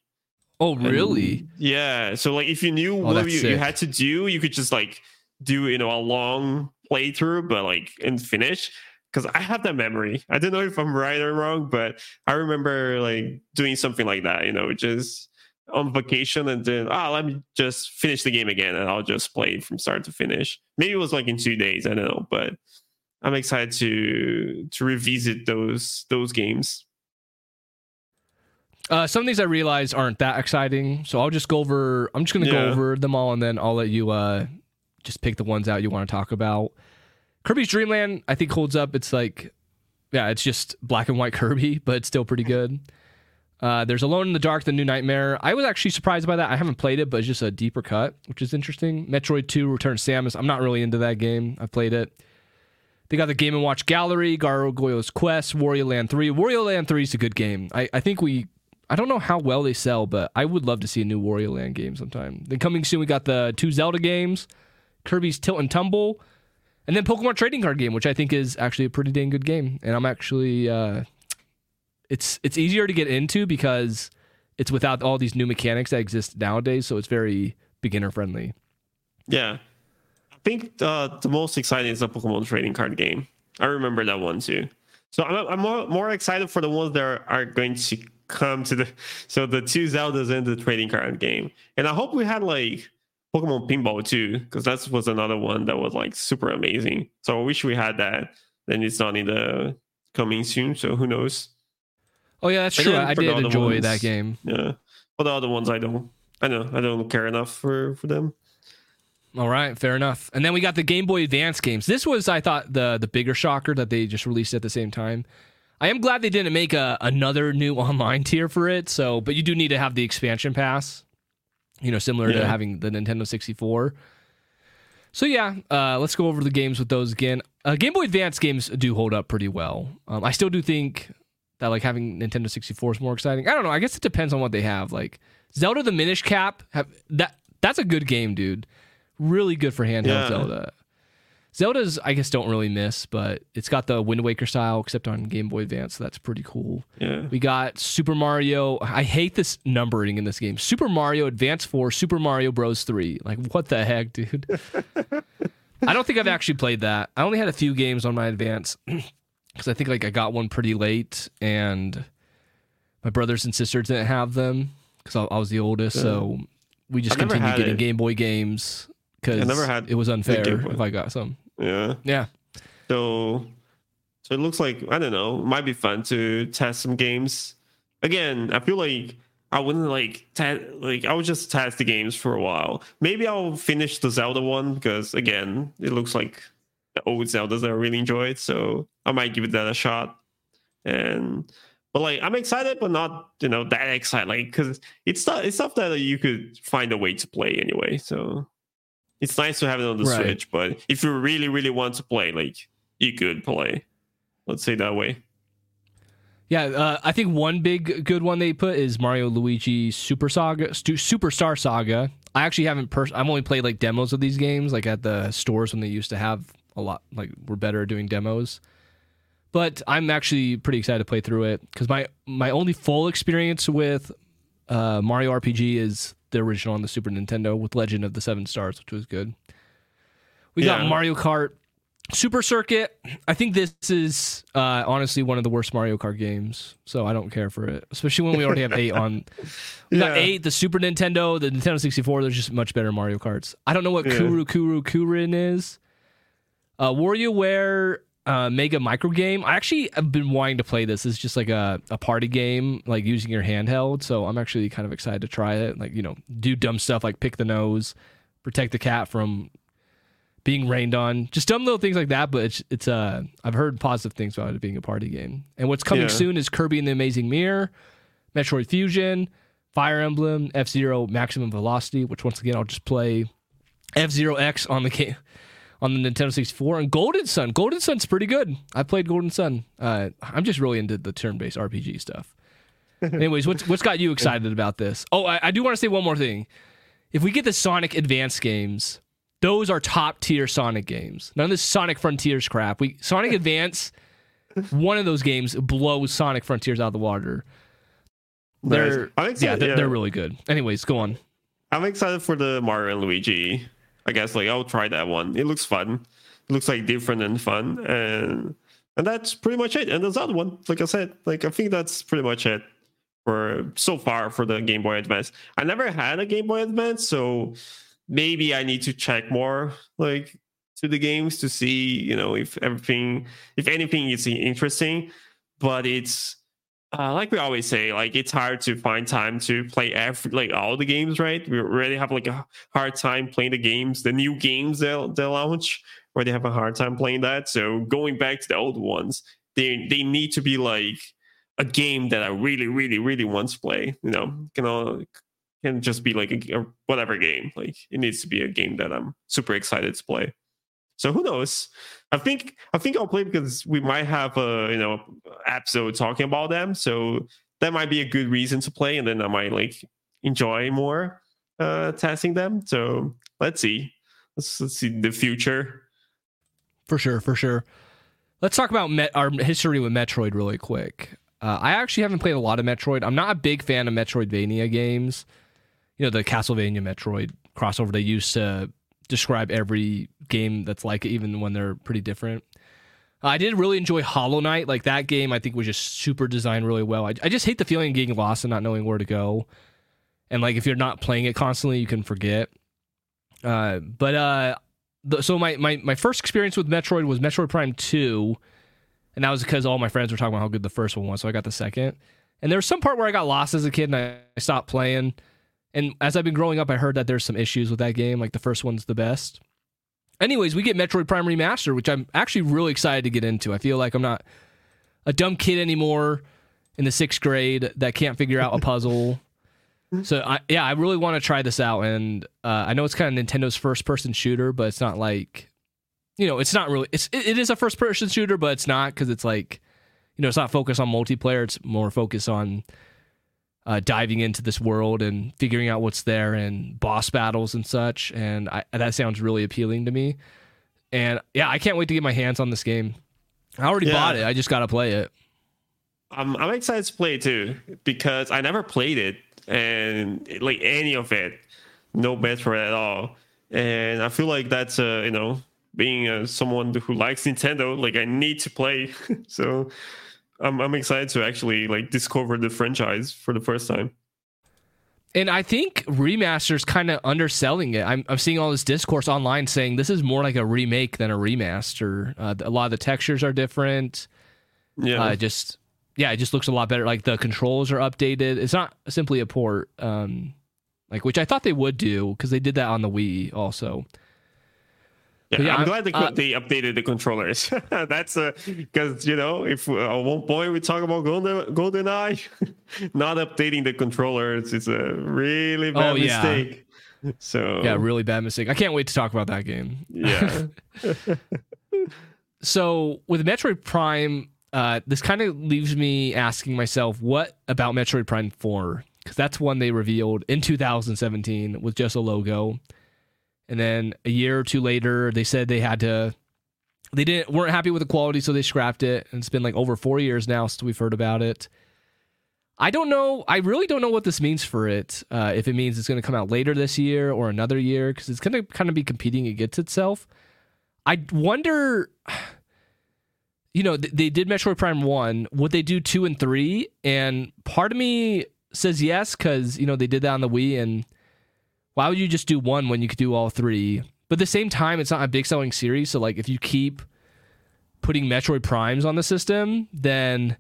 Oh, And- really? yeah. So like if you knew what you, you had to do, you could just like do you know a long playthrough, but like and finish. Because I have that memory. I don't know if I'm right or wrong, but I remember like doing something like that. You know, just on vacation and then ah, let me just finish the game again, and I'll just play from start to finish. Maybe it was like in two days. I don't know, but I'm excited to to revisit those those games. Uh, some things I realize aren't that exciting, so I'll just go over. I'm just gonna go over them all, and then I'll let you uh, just pick the ones out you want to talk about. Kirby's Dream Land, I think holds up. It's like, yeah, it's just black and white Kirby, but it's still pretty good. Uh, there's Alone in the Dark, the new Nightmare. I was actually surprised by that. I haven't played it, but it's just a deeper cut, which is interesting. Metroid 2, Return Samus. I'm not really into that game. I've played it. They got the Game and Watch Gallery, Gargoyle's Quest, Wario Land 3. Wario Land 3 is a good game. I, I think we, I don't know how well they sell, but I would love to see a new Wario Land game sometime. Then coming soon, we got the two Zelda games, Kirby's Tilt and Tumble, and then Pokemon Trading Card Game, which I think is actually a pretty dang good game. And I'm actually, uh, it's it's easier to get into because it's without all these new mechanics that exist nowadays, so it's very beginner friendly. Yeah. I think uh, the most exciting is the Pokemon trading card game. I remember that one too. So I'm, I'm more, more excited for the ones that are, are going to come to the so the two Zeldas in the trading card game. And I hope we had like Pokemon Pinball too, because that was another one that was like super amazing. So I wish we had that. Then it's not in the coming soon, so who knows? Oh yeah, that's And true. I did enjoy ones- that game. Yeah, but the other ones I don't. I know I don't care enough for for them. All right, fair enough. And then we got the Game Boy Advance games. This was, I thought, the the bigger shocker that they just released at the same time. I am glad they didn't make a another new online tier for it. So, but you do need to have the expansion pass. You know, similar to having the Nintendo 64. So yeah, uh, let's go over the games with those again. Uh, Game Boy Advance games do hold up pretty well. Um, I still do think that like having Nintendo 64 is more exciting. I don't know. I guess it depends on what they have. Like Zelda the Minish Cap, have that that's a good game, dude. Really good for handheld Yeah. Zelda. Zelda's I guess don't really miss, but it's got the Wind Waker style except on Game Boy Advance, so that's pretty cool. Yeah, We got Super Mario. I hate this numbering in this game. Super Mario Advance 4, Super Mario Bros 3. Like, what the heck, dude? I don't think I've actually played that. I only had a few games on my Advance because I think like I got one pretty late and my brothers and sisters didn't have them because I, I was the oldest. So we just I've continued getting it. Game Boy games because it was unfair if I got some. Yeah. Yeah. So, so it looks like I don't know. It might be fun to test some games. Again, I feel like I wouldn't like te- like I would just test the games for a while. Maybe I'll finish the Zelda one because again, it looks like the old Zeldas that I really enjoyed. So I might give that a shot. And but like I'm excited, but not you know that excited. Like because it's not it's stuff that you could find a way to play anyway. So it's nice to have it on the Right. Switch. But if you really really want to play, like you could play. Let's say that way. Yeah, uh, I think one big good one they put is Mario Luigi Super Saga, Superstar Saga. I actually haven't. Pers- I've only played like demos of these games, like at the stores when they used to have a lot. Like we're better at doing demos. But I'm actually pretty excited to play through it because my my only full experience with uh, Mario RPG is the original on the Super Nintendo with Legend of the Seven Stars, which was good. We got Mario Kart Super Circuit. I think this is uh, honestly one of the worst Mario Kart games, so I don't care for it. Especially when we already have eight on. We got Yeah. eight, the Super Nintendo, the Nintendo 64. There's just much better Mario Karts. I don't know what Yeah. Kuru Kuru Kurin is. Uh, WarioWare uh, Mega Micro Game. I actually have been wanting to play this. It's just like a, a party game, like using your handheld. So I'm actually kind of excited to try it. Like you know, do dumb stuff like pick the nose, protect the cat from being rained on, just dumb little things like that. But it's it's uh I've heard positive things about it being a party game. And what's coming Yeah. soon is Kirby and the Amazing Mirror, Metroid Fusion, Fire Emblem, F Zero Maximum Velocity, which once again I'll just play F Zero X on the game on the Nintendo 64, and Golden Sun. Golden Sun's pretty good. I played Golden Sun. Uh, I'm just really into the turn-based RPG stuff. Anyways, what's what's got you excited about this? Oh, I, I do want to say one more thing. If we get the Sonic Advance games, those are top tier Sonic games. None of this Sonic Frontiers crap. We Sonic Advance, one of those games blows Sonic Frontiers out of the water. They're yeah, they're, yeah. they're really good. Anyways, go on. I'm excited for the Mario and Luigi. I guess like I'll try that one. It looks fun. It looks like different and fun, and and that's pretty much it. And there's other one, like I said, like I think that's pretty much it for so far for the Game Boy Advance. I never had a Game Boy Advance, so maybe I need to check more like to the games to see you know if everything, if anything is interesting. But it's uh, like we always say, like it's hard to find time to play every like all the games, right? We really have like a hard time playing the games, the new games they'll they launch, where they have a hard time playing that. So going back to the old ones, they they need to be like a game that I really, really, really want to play. You know, can all can just be like a, a whatever game. Like it needs to be a game that I'm super excited to play. So who knows? I think I think I'll play because we might have a you know episode talking about them. So that might be a good reason to play, and then I might like enjoy more uh testing them. So let's see. Let's, let's see the future. For sure, for sure. Let's talk about Met- our history with Metroid really quick. Uh, I actually haven't played a lot of Metroid. I'm not a big fan of Metroidvania games. You know, the Castlevania Metroid crossover they used to describe every game that's like it, even when they're pretty different. Uh, I did really enjoy Hollow Knight. Like that game, I think was just super designed really well. I, I just hate the feeling of getting lost and not knowing where to go. And like if you're not playing it constantly, you can forget. Uh, but uh, the, so my, my my first experience with Metroid was Metroid Prime Two, and that was because all my friends were talking about how good the first one was. So I got the second, and there was some part where I got lost as a kid and I, I stopped playing. And as I've been growing up, I heard that there's some issues with that game. Like the first one's the best. Anyways, we get Metroid Prime Remaster, which I'm actually really excited to get into. I feel like I'm not a dumb kid anymore in the sixth grade that can't figure out a puzzle. So I, yeah, I really want to try this out, and uh, I know it's kind of Nintendo's first-person shooter, but it's not like, you know, it's not really. It's it, it is a first-person shooter, but it's not because it's like, you know, it's not focused on multiplayer. It's more focused on uh, diving into this world and figuring out what's there and boss battles and such. And I, that sounds really appealing to me. And yeah, I can't wait to get my hands on this game. I already Yeah. bought it. I just got to play it. I'm I'm excited to play it too because I never played it and like any of it, no Metroid at all. And I feel like that's uh you know being uh, someone who likes Nintendo, like I need to play. so I'm I'm excited to actually like discover the franchise for the first time. And I think remasters kind of underselling it. I'm, I'm seeing all this discourse online saying this is more like a remake than a remaster. Uh, a lot of the textures are different. Yeah. Uh, just yeah, it just looks a lot better. Like the controls are updated. It's not simply a port, um, like which I thought they would do because they did that on the Wii also. Yeah, yeah, I'm I'm- glad they, uh, they updated the controllers. That's because you know if uh, at one point we talk about Golden Golden Eye, not updating the controllers is a really bad Oh, yeah. mistake. So Yeah, really bad mistake. I can't wait to talk about that game. yeah, So with Metroid Prime, uh, this kind of leaves me asking myself, what about Metroid Prime Four? Because that's one they revealed in 2017 with just a logo, and then a year or two later, they said they had to. They didn't weren't happy with the quality, so they scrapped it. And it's been like over four years now since we've heard about it. I don't know. I really don't know what this means for it. Uh, if it means it's going to come out later this year or another year, because it's going to kind of be competing against itself. I wonder. You know, th- they did Metroid Prime one. Would they do two and three? And part of me says yes because you know they did that on the Wii. And why would you just do one when you could do all three? But at the same time, it's not a big selling series. So like, if you keep putting Metroid Primes on the system, then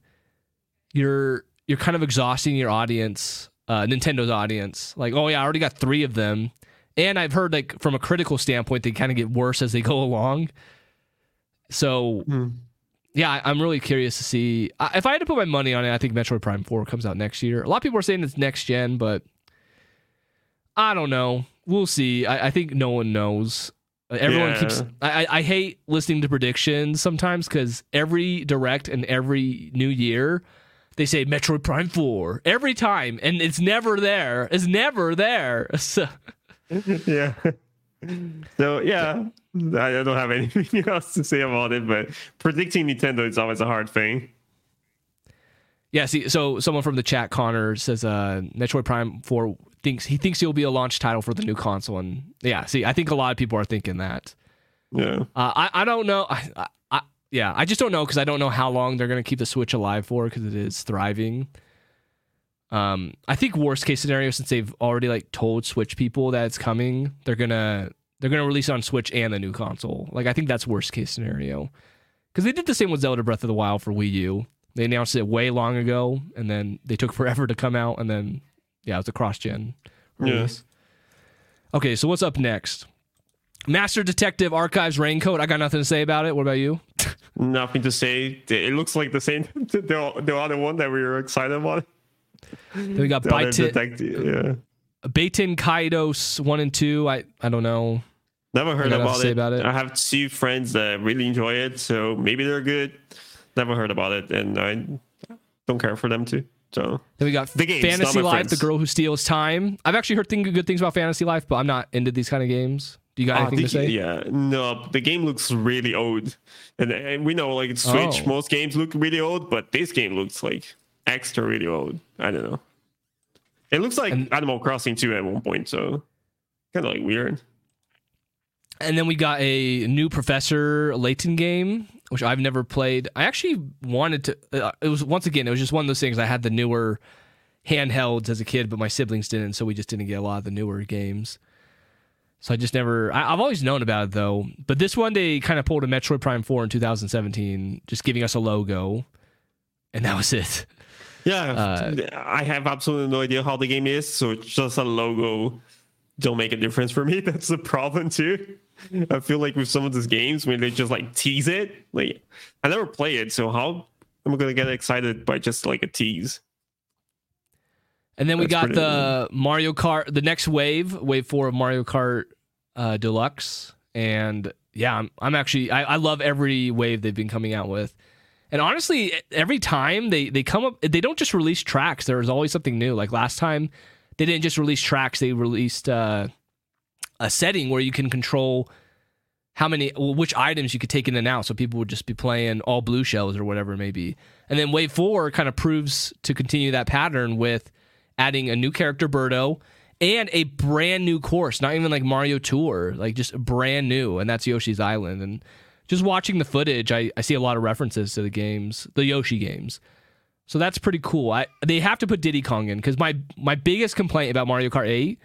you're you're kind of exhausting your audience, uh, Nintendo's audience. Like, oh yeah, I already got three of them, and I've heard like from a critical standpoint, they kind of get worse as they go along. So Hmm. yeah, I'm really curious to see I- if I had to put my money on it. I think Metroid Prime Four comes out next year. A lot of people are saying it's next gen, but I don't know. We'll see. I, I think no one knows. Everyone Yeah. keeps. I, I- hate listening to predictions sometimes because every direct and every new year they say Metroid Prime Four every time, and it's never there. It's never there. So, yeah. So yeah, I I don't have anything else to say about it. But predicting Nintendo is always a hard thing. Yeah, see, so someone from the chat, Connor, says uh, Metroid Prime Four thinks he thinks he'll be a launch title for the new console, and yeah, see, I think a lot of people are thinking that. Yeah. Uh, I I don't know, I, I, I yeah, I just don't know because I don't know how long they're gonna keep the Switch alive for because it is thriving. Um, I think worst case scenario, since they've already like told Switch people that it's coming, they're gonna they're gonna release it on Switch and the new console. Like I think that's worst case scenario because they did the same with Zelda Breath of the Wild for Wii U. They announced it way long ago, and then they took forever to come out, and then yeah, it was a cross gen Yeah. release. Okay, so what's up next? Master Detective Archives Rain Code. I got nothing to say about it. What about you? Nothing to say. It looks like the same. The, the other one that we were excited about. Then we got The Baten. Yeah. Baten Kaitos one and two. I I don't know. Never heard about it. about it. I have two friends that really enjoy it, so maybe they're good. Never heard about it, and I don't care for them too. So Then we got The games, Fantasy Life, friends. The Girl Who Steals Time. I've actually heard thing, good things about Fantasy Life, but I'm not into these kind of games. Do you got Ah, anything the- to say? Yeah, no, the game looks really old, and, and we know like Switch, Oh. most games look really old, but this game looks like extra really old. I don't know. It looks like And- Animal Crossing 2 at one point, so kind of like weird. And then we got a new Professor Layton game, which I've never played. I actually wanted to. Uh, it was once again, it was just one of those things. I had the newer handhelds as a kid, but my siblings didn't, so we just didn't get a lot of the newer games. So I just never. I, have always known about it though. But this one they kind of pulled a Metroid Prime Four in 2017, just giving us a logo, and that was it. Yeah, uh, I have absolutely no idea how the game is, so it's just a logo don't make a difference for me. That's the problem too. I feel like with some of these games when they just like tease it, like I never play it, so how am I gonna get excited by just like a tease? And then we That's got the Mario Kart, the next wave, wave four of Mario Kart uh, Deluxe, and yeah, I'm, I'm actually I, I love every wave they've been coming out with. And honestly, every time they they come up, they don't just release tracks. There's always something new. Like last time, they didn't just release tracks; they released uh, a setting where you can control how many, which items you could take in and out. So people would just be playing all blue shells or whatever it may be. And then Wave Four kind of proves to continue that pattern with adding a new character, Birdo, and a brand new course. Not even like Mario Tour, like just brand new, and that's Yoshi's Island. And just watching the footage, I, I see a lot of references to the games, the Yoshi games. So that's pretty cool. I they have to put Diddy Kong in because my my biggest complaint about Mario Kart 8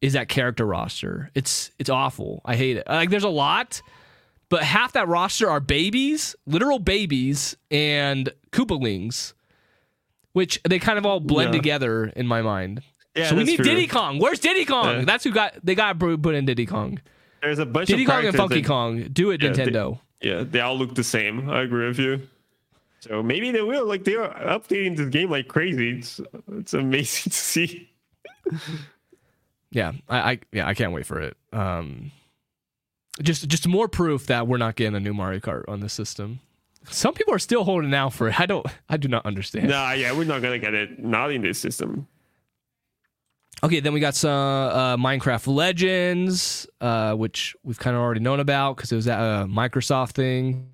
is that character roster. It's it's awful. I hate it. Like there's a lot, but half that roster are babies, literal babies, and Koopalings, which they kind of all blend yeah. together in my mind. Yeah, so we need true. Diddy Kong. Where's Diddy Kong? Yeah. That's who got they got put in Diddy Kong. There's a bunch of Diddy of Kong and Funky that, Kong. Do it, yeah, Nintendo. They, yeah, they all look the same. I agree with you. So maybe they will. Like they are updating this game like crazy. It's it's amazing to see. Yeah, I, I yeah I can't wait for it. Um, just just more proof that we're not getting a new Mario Kart on the system. Some people are still holding out for it. I don't. I do not understand. Nah, yeah, we're not gonna get it. Not in this system. Okay, then we got some uh, Minecraft Legends, uh, which we've kind of already known about because it was that uh, Microsoft thing.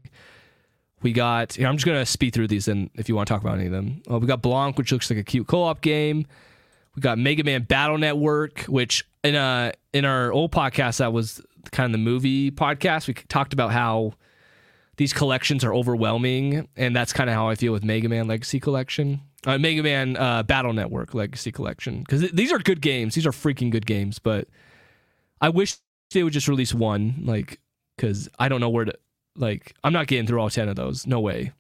We got. You know, I'm just gonna speed through these, and if you want to talk about any of them, uh, we got Blanc, which looks like a cute co-op game. We got Mega Man Battle Network, which in uh in our old podcast that was kind of the movie podcast. We talked about how these collections are overwhelming, and that's kind of how I feel with Mega Man Legacy Collection uh, Mega Man uh, Battle Network Legacy Collection because th- these are good games. These are freaking good games, but I wish they would just release one, like because I don't know where to. Like, I'm not getting through all ten of those. No way.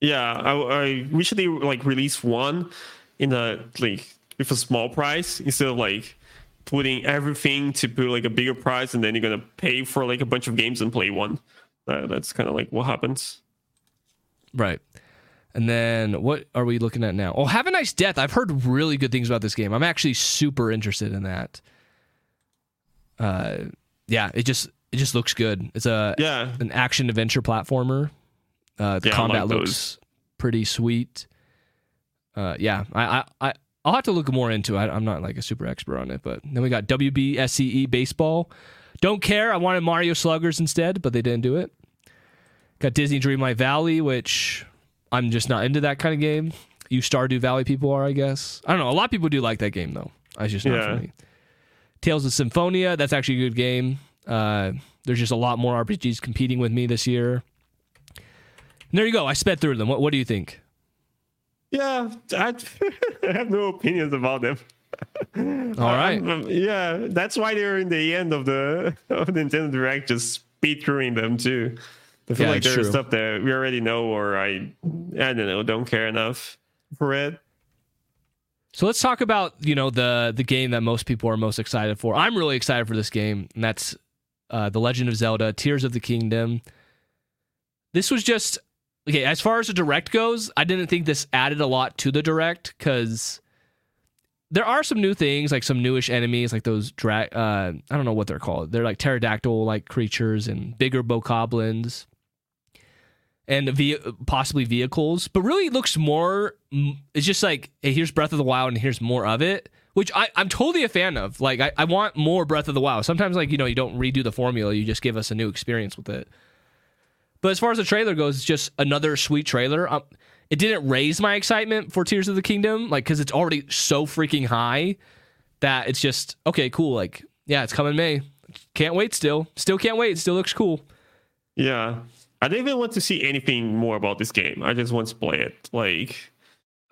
Yeah, I, I wish they like release one in the like with a small price instead of like putting everything to put like a bigger price and then you're gonna pay for like a bunch of games and play one. Uh, that's kind of like what happens. Right. And then what are we looking at now? Oh, Have a Nice Death. I've heard really good things about this game. I'm actually super interested in that. Uh, yeah, it just it just looks good. It's a yeah an action adventure platformer. Uh, the yeah, combat like looks pretty sweet. Uh, yeah, I, I I I'll have to look more into it. I'm not like a super expert on it, but then we got WBSC eBASEBALL. Don't care. I wanted Mario Sluggers instead, but they didn't do it. Got Disney Dreamlight Valley, which I'm just not into that kind of game. You Stardew Valley people are, I guess. I don't know. A lot of people do like that game though. It's just not yeah. for me. Tales of Symphonia, that's actually a good game. Uh, there's just a lot more RPGs competing with me this year. And there you go. I sped through them. What, what do you think? Yeah, I, I have no opinions about them. All right. Um, yeah, that's why they're in the end of the of the Nintendo Direct, just speed through them too. I feel yeah, like there's true. stuff that we already know, or I, I don't know, don't care enough for it. So let's talk about you know the the game that most people are most excited for. I'm really excited for this game, and that's uh, the Legend of Zelda: Tears of the Kingdom. This was just okay as far as the direct goes. I didn't think this added a lot to the direct because there are some new things, like some newish enemies, like those drag. Uh, I don't know what they're called. They're like pterodactyl like creatures and bigger bokoblins and ve- possibly vehicles, but really it looks more. It's just like, hey, here's Breath of the Wild, and here's more of it, which I, I'm totally a fan of. Like, I, I want more Breath of the Wild. Sometimes, like you know, you don't redo the formula; you just give us a new experience with it. But as far as the trailer goes, it's just another sweet trailer. Um, it didn't raise my excitement for Tears of the Kingdom, like because it's already so freaking high that it's just okay, cool. Like, yeah, it's coming May. Can't wait. Still, still can't wait. Still looks cool. Yeah, I don't even want to see anything more about this game. I just want to play it. Like,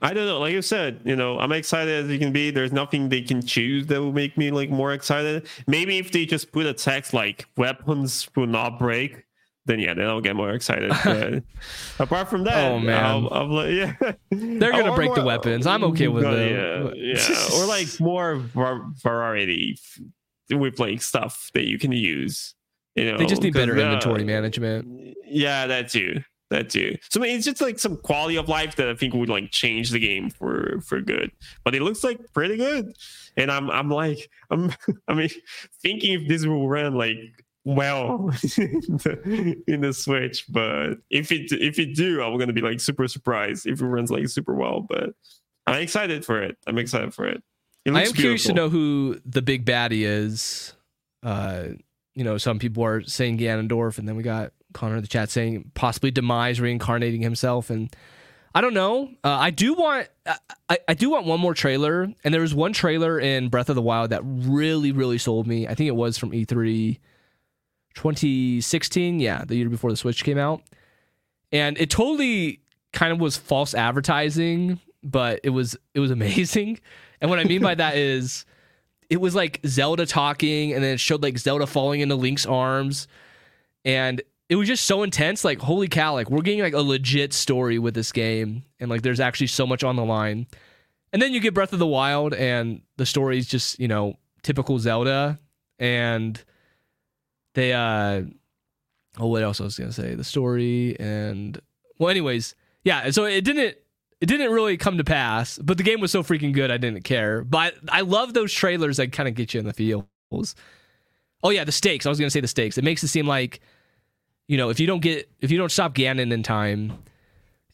I don't know. Like you said, you know, I'm excited as you can be. There's nothing they can choose that will make me like more excited. Maybe if they just put a text like "weapons will not break," then yeah, then I'll get more excited. But apart from that, Oh, man. I'll, I'll, yeah, They're gonna Or break the weapons. I'm okay with uh, it. Yeah, yeah, or like more variety with like stuff that you can use. You know, They just need better uh, inventory management. yeah, that too. That too. So I mean, it's just like some quality of life that I think would like change the game for for good. But it looks like pretty good, and I'm I'm like I'm I mean thinking if this will run like well in, the, in the Switch. But if it if it do, I'm gonna be like super surprised if it runs like super well. But I'm excited for it. I'm excited for it. it I looks am curious to know who the big baddie is. Uh, you know, some people are saying Ganondorf, and then we got Connor in the chat saying possibly Demise reincarnating himself, and I don't know. Uh, I do want, I, I do want one more trailer, and there was one trailer in Breath of the Wild that really, really sold me. I think it was from E E3 2016, yeah, the year before the Switch came out, and it totally kind of was false advertising, but it was it was amazing. And what I mean by that is it was like Zelda talking and then it showed like Zelda falling into Link's arms and it was just so intense like holy cow like we're getting like a legit story with this game and like there's actually so much on the line. And then you get Breath of the Wild and the story is just, you know, typical Zelda and they uh oh what else I was to say the story and well anyways yeah so it didn't it didn't really come to pass, but the game was so freaking good I didn't care. But I love those trailers that kind of get you in the feels. Oh yeah, the stakes. I was gonna say the stakes. It makes it seem like, you know, if you don't get if you don't stop Ganon in time,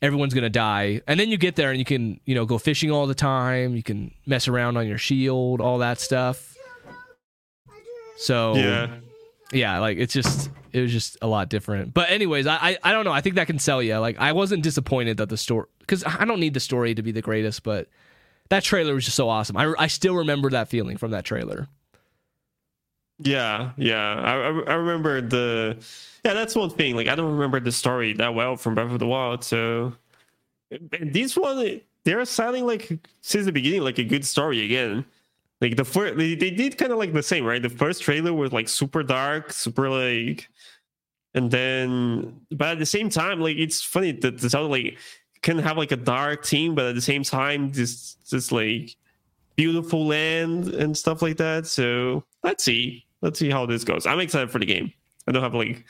everyone's gonna die. And then you get there and you can, you know, go fishing all the time. You can mess around on your shield, all that stuff. So Yeah. Yeah, like it's just it was just a lot different. But anyways, I I, I don't know. I think that can sell you. Like I wasn't disappointed that the story because I don't need the story to be the greatest, but that trailer was just so awesome. I I still remember that feeling from that trailer. Yeah, yeah. I, I remember the yeah. That's one thing. Like I don't remember the story that well from Breath of the Wild. So this one, they're selling like since the beginning like a good story again. Like the first, they, they did kind of like the same, right? The first trailer was like super dark, super like, and then but at the same time, like it's funny that the Zelda like can have like a dark theme, but at the same time, this this like beautiful land and stuff like that. So let's see. Let's see how this goes. I'm excited for the game. I don't have like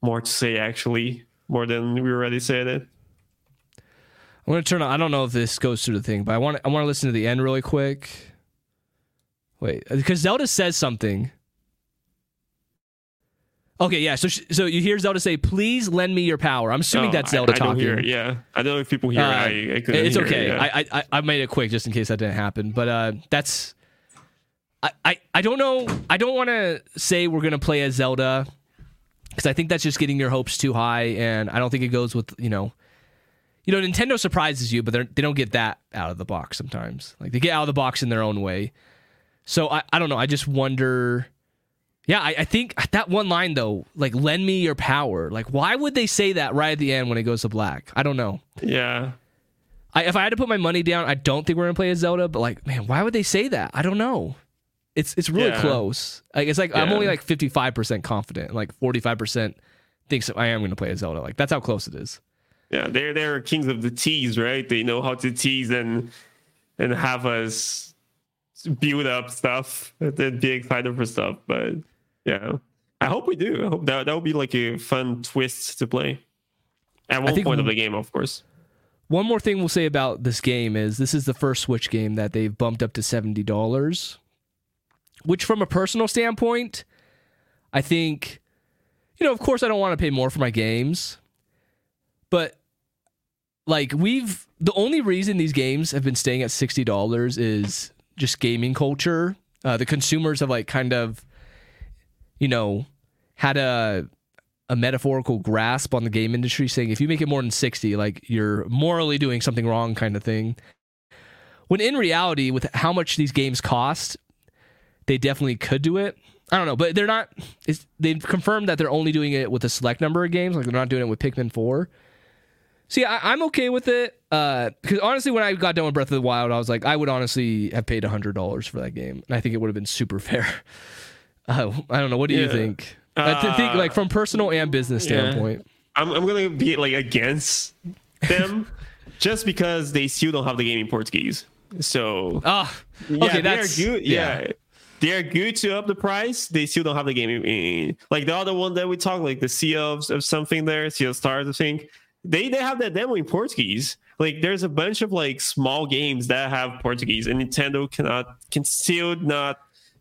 more to say actually, more than we already said it. I'm gonna turn on. I don't know if this goes through the thing, but I want I want to listen to the end really quick. Wait, because Zelda says something. Okay, yeah. So sh- so you hear Zelda say, "Please lend me your power." I'm assuming Oh, that's I- Zelda I, don't talking. hear it. Yeah, I don't know if people hear Uh, it. I, I couldn't it's hear it, okay. yeah. I, I I made it quick just in case that didn't happen. But uh, that's I, I I don't know. I don't want to say we're gonna play as Zelda because I think that's just getting your hopes too high, and I don't think it goes with you know. You know, Nintendo surprises you, but they're- they don't get that out of the box sometimes. Like they get out of the box in their own way. So I, I don't know. I just wonder. Yeah, I, I think that one line though, like "lend me your power." Like, why would they say that right at the end when it goes to black? I don't know. yeah, I, if I had to put my money down, I don't think we're gonna play as Zelda. But like, man, why would they say that? I don't know. It's it's really Yeah. close. Like it's like I'm only like 55 percent confident, and like 45 percent thinks I am gonna play as Zelda. Like that's how close it is. yeah. They're they're kings of the tease, right? They know how to tease and and have us build up stuff and be excited for stuff. But yeah, I hope we do. I hope that that would be like a fun twist to play at one think point of the game, of course. One more thing we'll say about this game is this is the first Switch game that they've bumped up to seventy dollars, which from a personal standpoint, I think, you know, of course I don't want to pay more for my games, but like we've the only reason these games have been staying at sixty dollars is just gaming culture. Uh, the consumers have like kind of, you know, had a a metaphorical grasp on the game industry, saying if you make it more than sixty, like you're morally doing something wrong, kind of thing. When in reality, with how much these games cost, they definitely could do it. I don't know, but they're not. They've confirmed that they're only doing it with a select number of games. Like they're not doing it with Pikmin Four. See, I, I'm okay with it. Uh, because honestly, when I got done with Breath of the Wild, I was like, I would honestly have paid hundred dollars for that game, and I think it would have been super fair. Uh, I don't know. What do you Yeah. think? I th- think Uh, like from personal and business yeah. standpoint. I'm, I'm gonna be like against them just because they still don't have the game in Portuguese. So Ah, yeah, okay, that's good. Yeah. They are good to up the price. They still don't have the game in, in- like the other one that we talked, like the Sea of, of something there, Sea of Stars, I think. They they have that demo in Portuguese. Like there's a bunch of like small games that have Portuguese, and Nintendo cannot can still not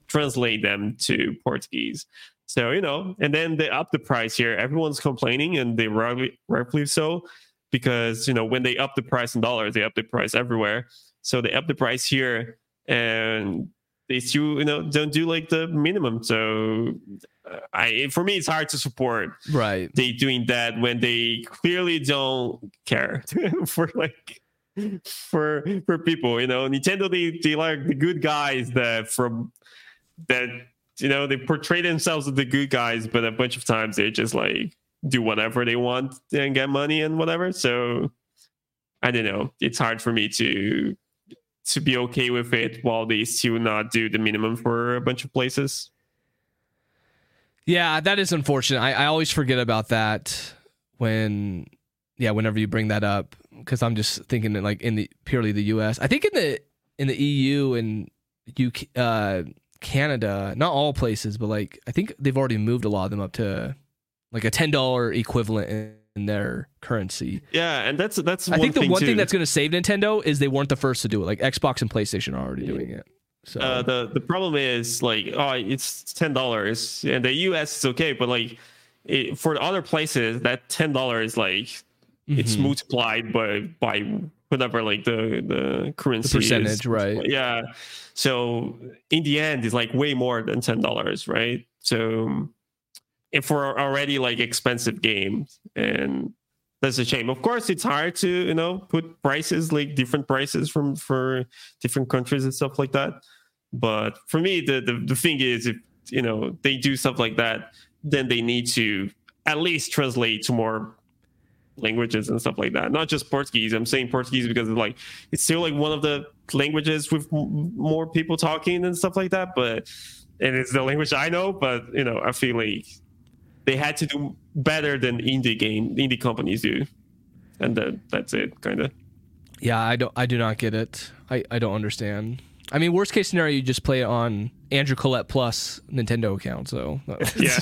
translate them to Portuguese. So you know, and then they up the price here. Everyone's complaining, and they rightly, rightfully so, because you know when they up the price in dollars, they up the price everywhere. So they up the price here, and they still you know don't do like the minimum. So uh, I for me, it's hard to support right. they doing that when they clearly don't care for like for for people you know nintendo they they like the good guys that from that you know they portray themselves as the good guys but a bunch of times they just like do whatever they want and get money and whatever so i don't know it's hard for me to to be okay with it while they still not do the minimum for a bunch of places Yeah, that is unfortunate. I, I always forget about that when, yeah, whenever you bring that up, because I'm just thinking that like in the purely the U.S. I think in the in the EU and UK, uh, Canada, not all places, but like I think they've already moved a lot of them up to like a ten dollar equivalent in, their currency. yeah and that's that's I think the thing one too. thing that's going to save Nintendo is they weren't the first to do it. Like Xbox and PlayStation are already doing it. So Uh, the the problem is like oh it's ten dollars and the US is okay but like it, for other places that ten dollars is like it's Mhm. multiplied by by whatever like the the currency the is. percentage, right? yeah so in the end it's like way more than ten dollars right so for already like expensive games and that's a shame. Of course it's hard to you know put prices like different prices from for different countries and stuff like that. But for me the the, the thing is if you know they do stuff like that then they need to at least translate to more languages and stuff like that. Not just portuguese. I'm saying portuguese because it's like it's still like one of the languages with more people talking and stuff like that but and it's the language i know but you know i feel like they had to do better than indie game indie companies do and that, that's it kind of Yeah, I don't. I do not get it. I, I don't understand. I mean, worst case scenario, you just play it on Andrew Collette Plus Nintendo account. So yeah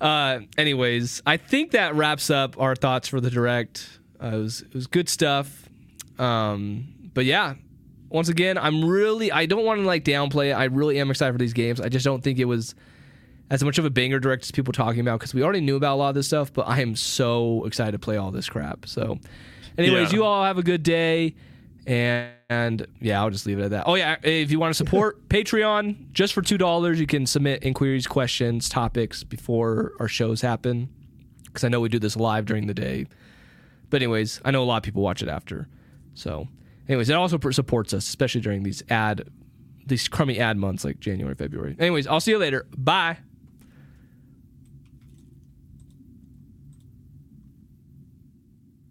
Uh, anyways, I think that wraps up our thoughts for the direct. Uh, it was it was good stuff. Um, but yeah, once again, I'm really I don't want to like downplay it. I really am excited for these games. I just don't think it was as much of a banger direct as people talking about because we already knew about a lot of this stuff. But I am so excited to play all this crap. So, anyways, Yeah. you all have a good day. And, and yeah, I'll just leave it at that. Oh yeah, if you want to support Patreon, just for two dollars, you can submit inquiries, questions, topics before our shows happen. Because I know we do this live during the day. But anyways, I know a lot of people watch it after. So, anyways, it also supports us, especially during these ad, these crummy ad months like January, February. Anyways, I'll see you later. Bye.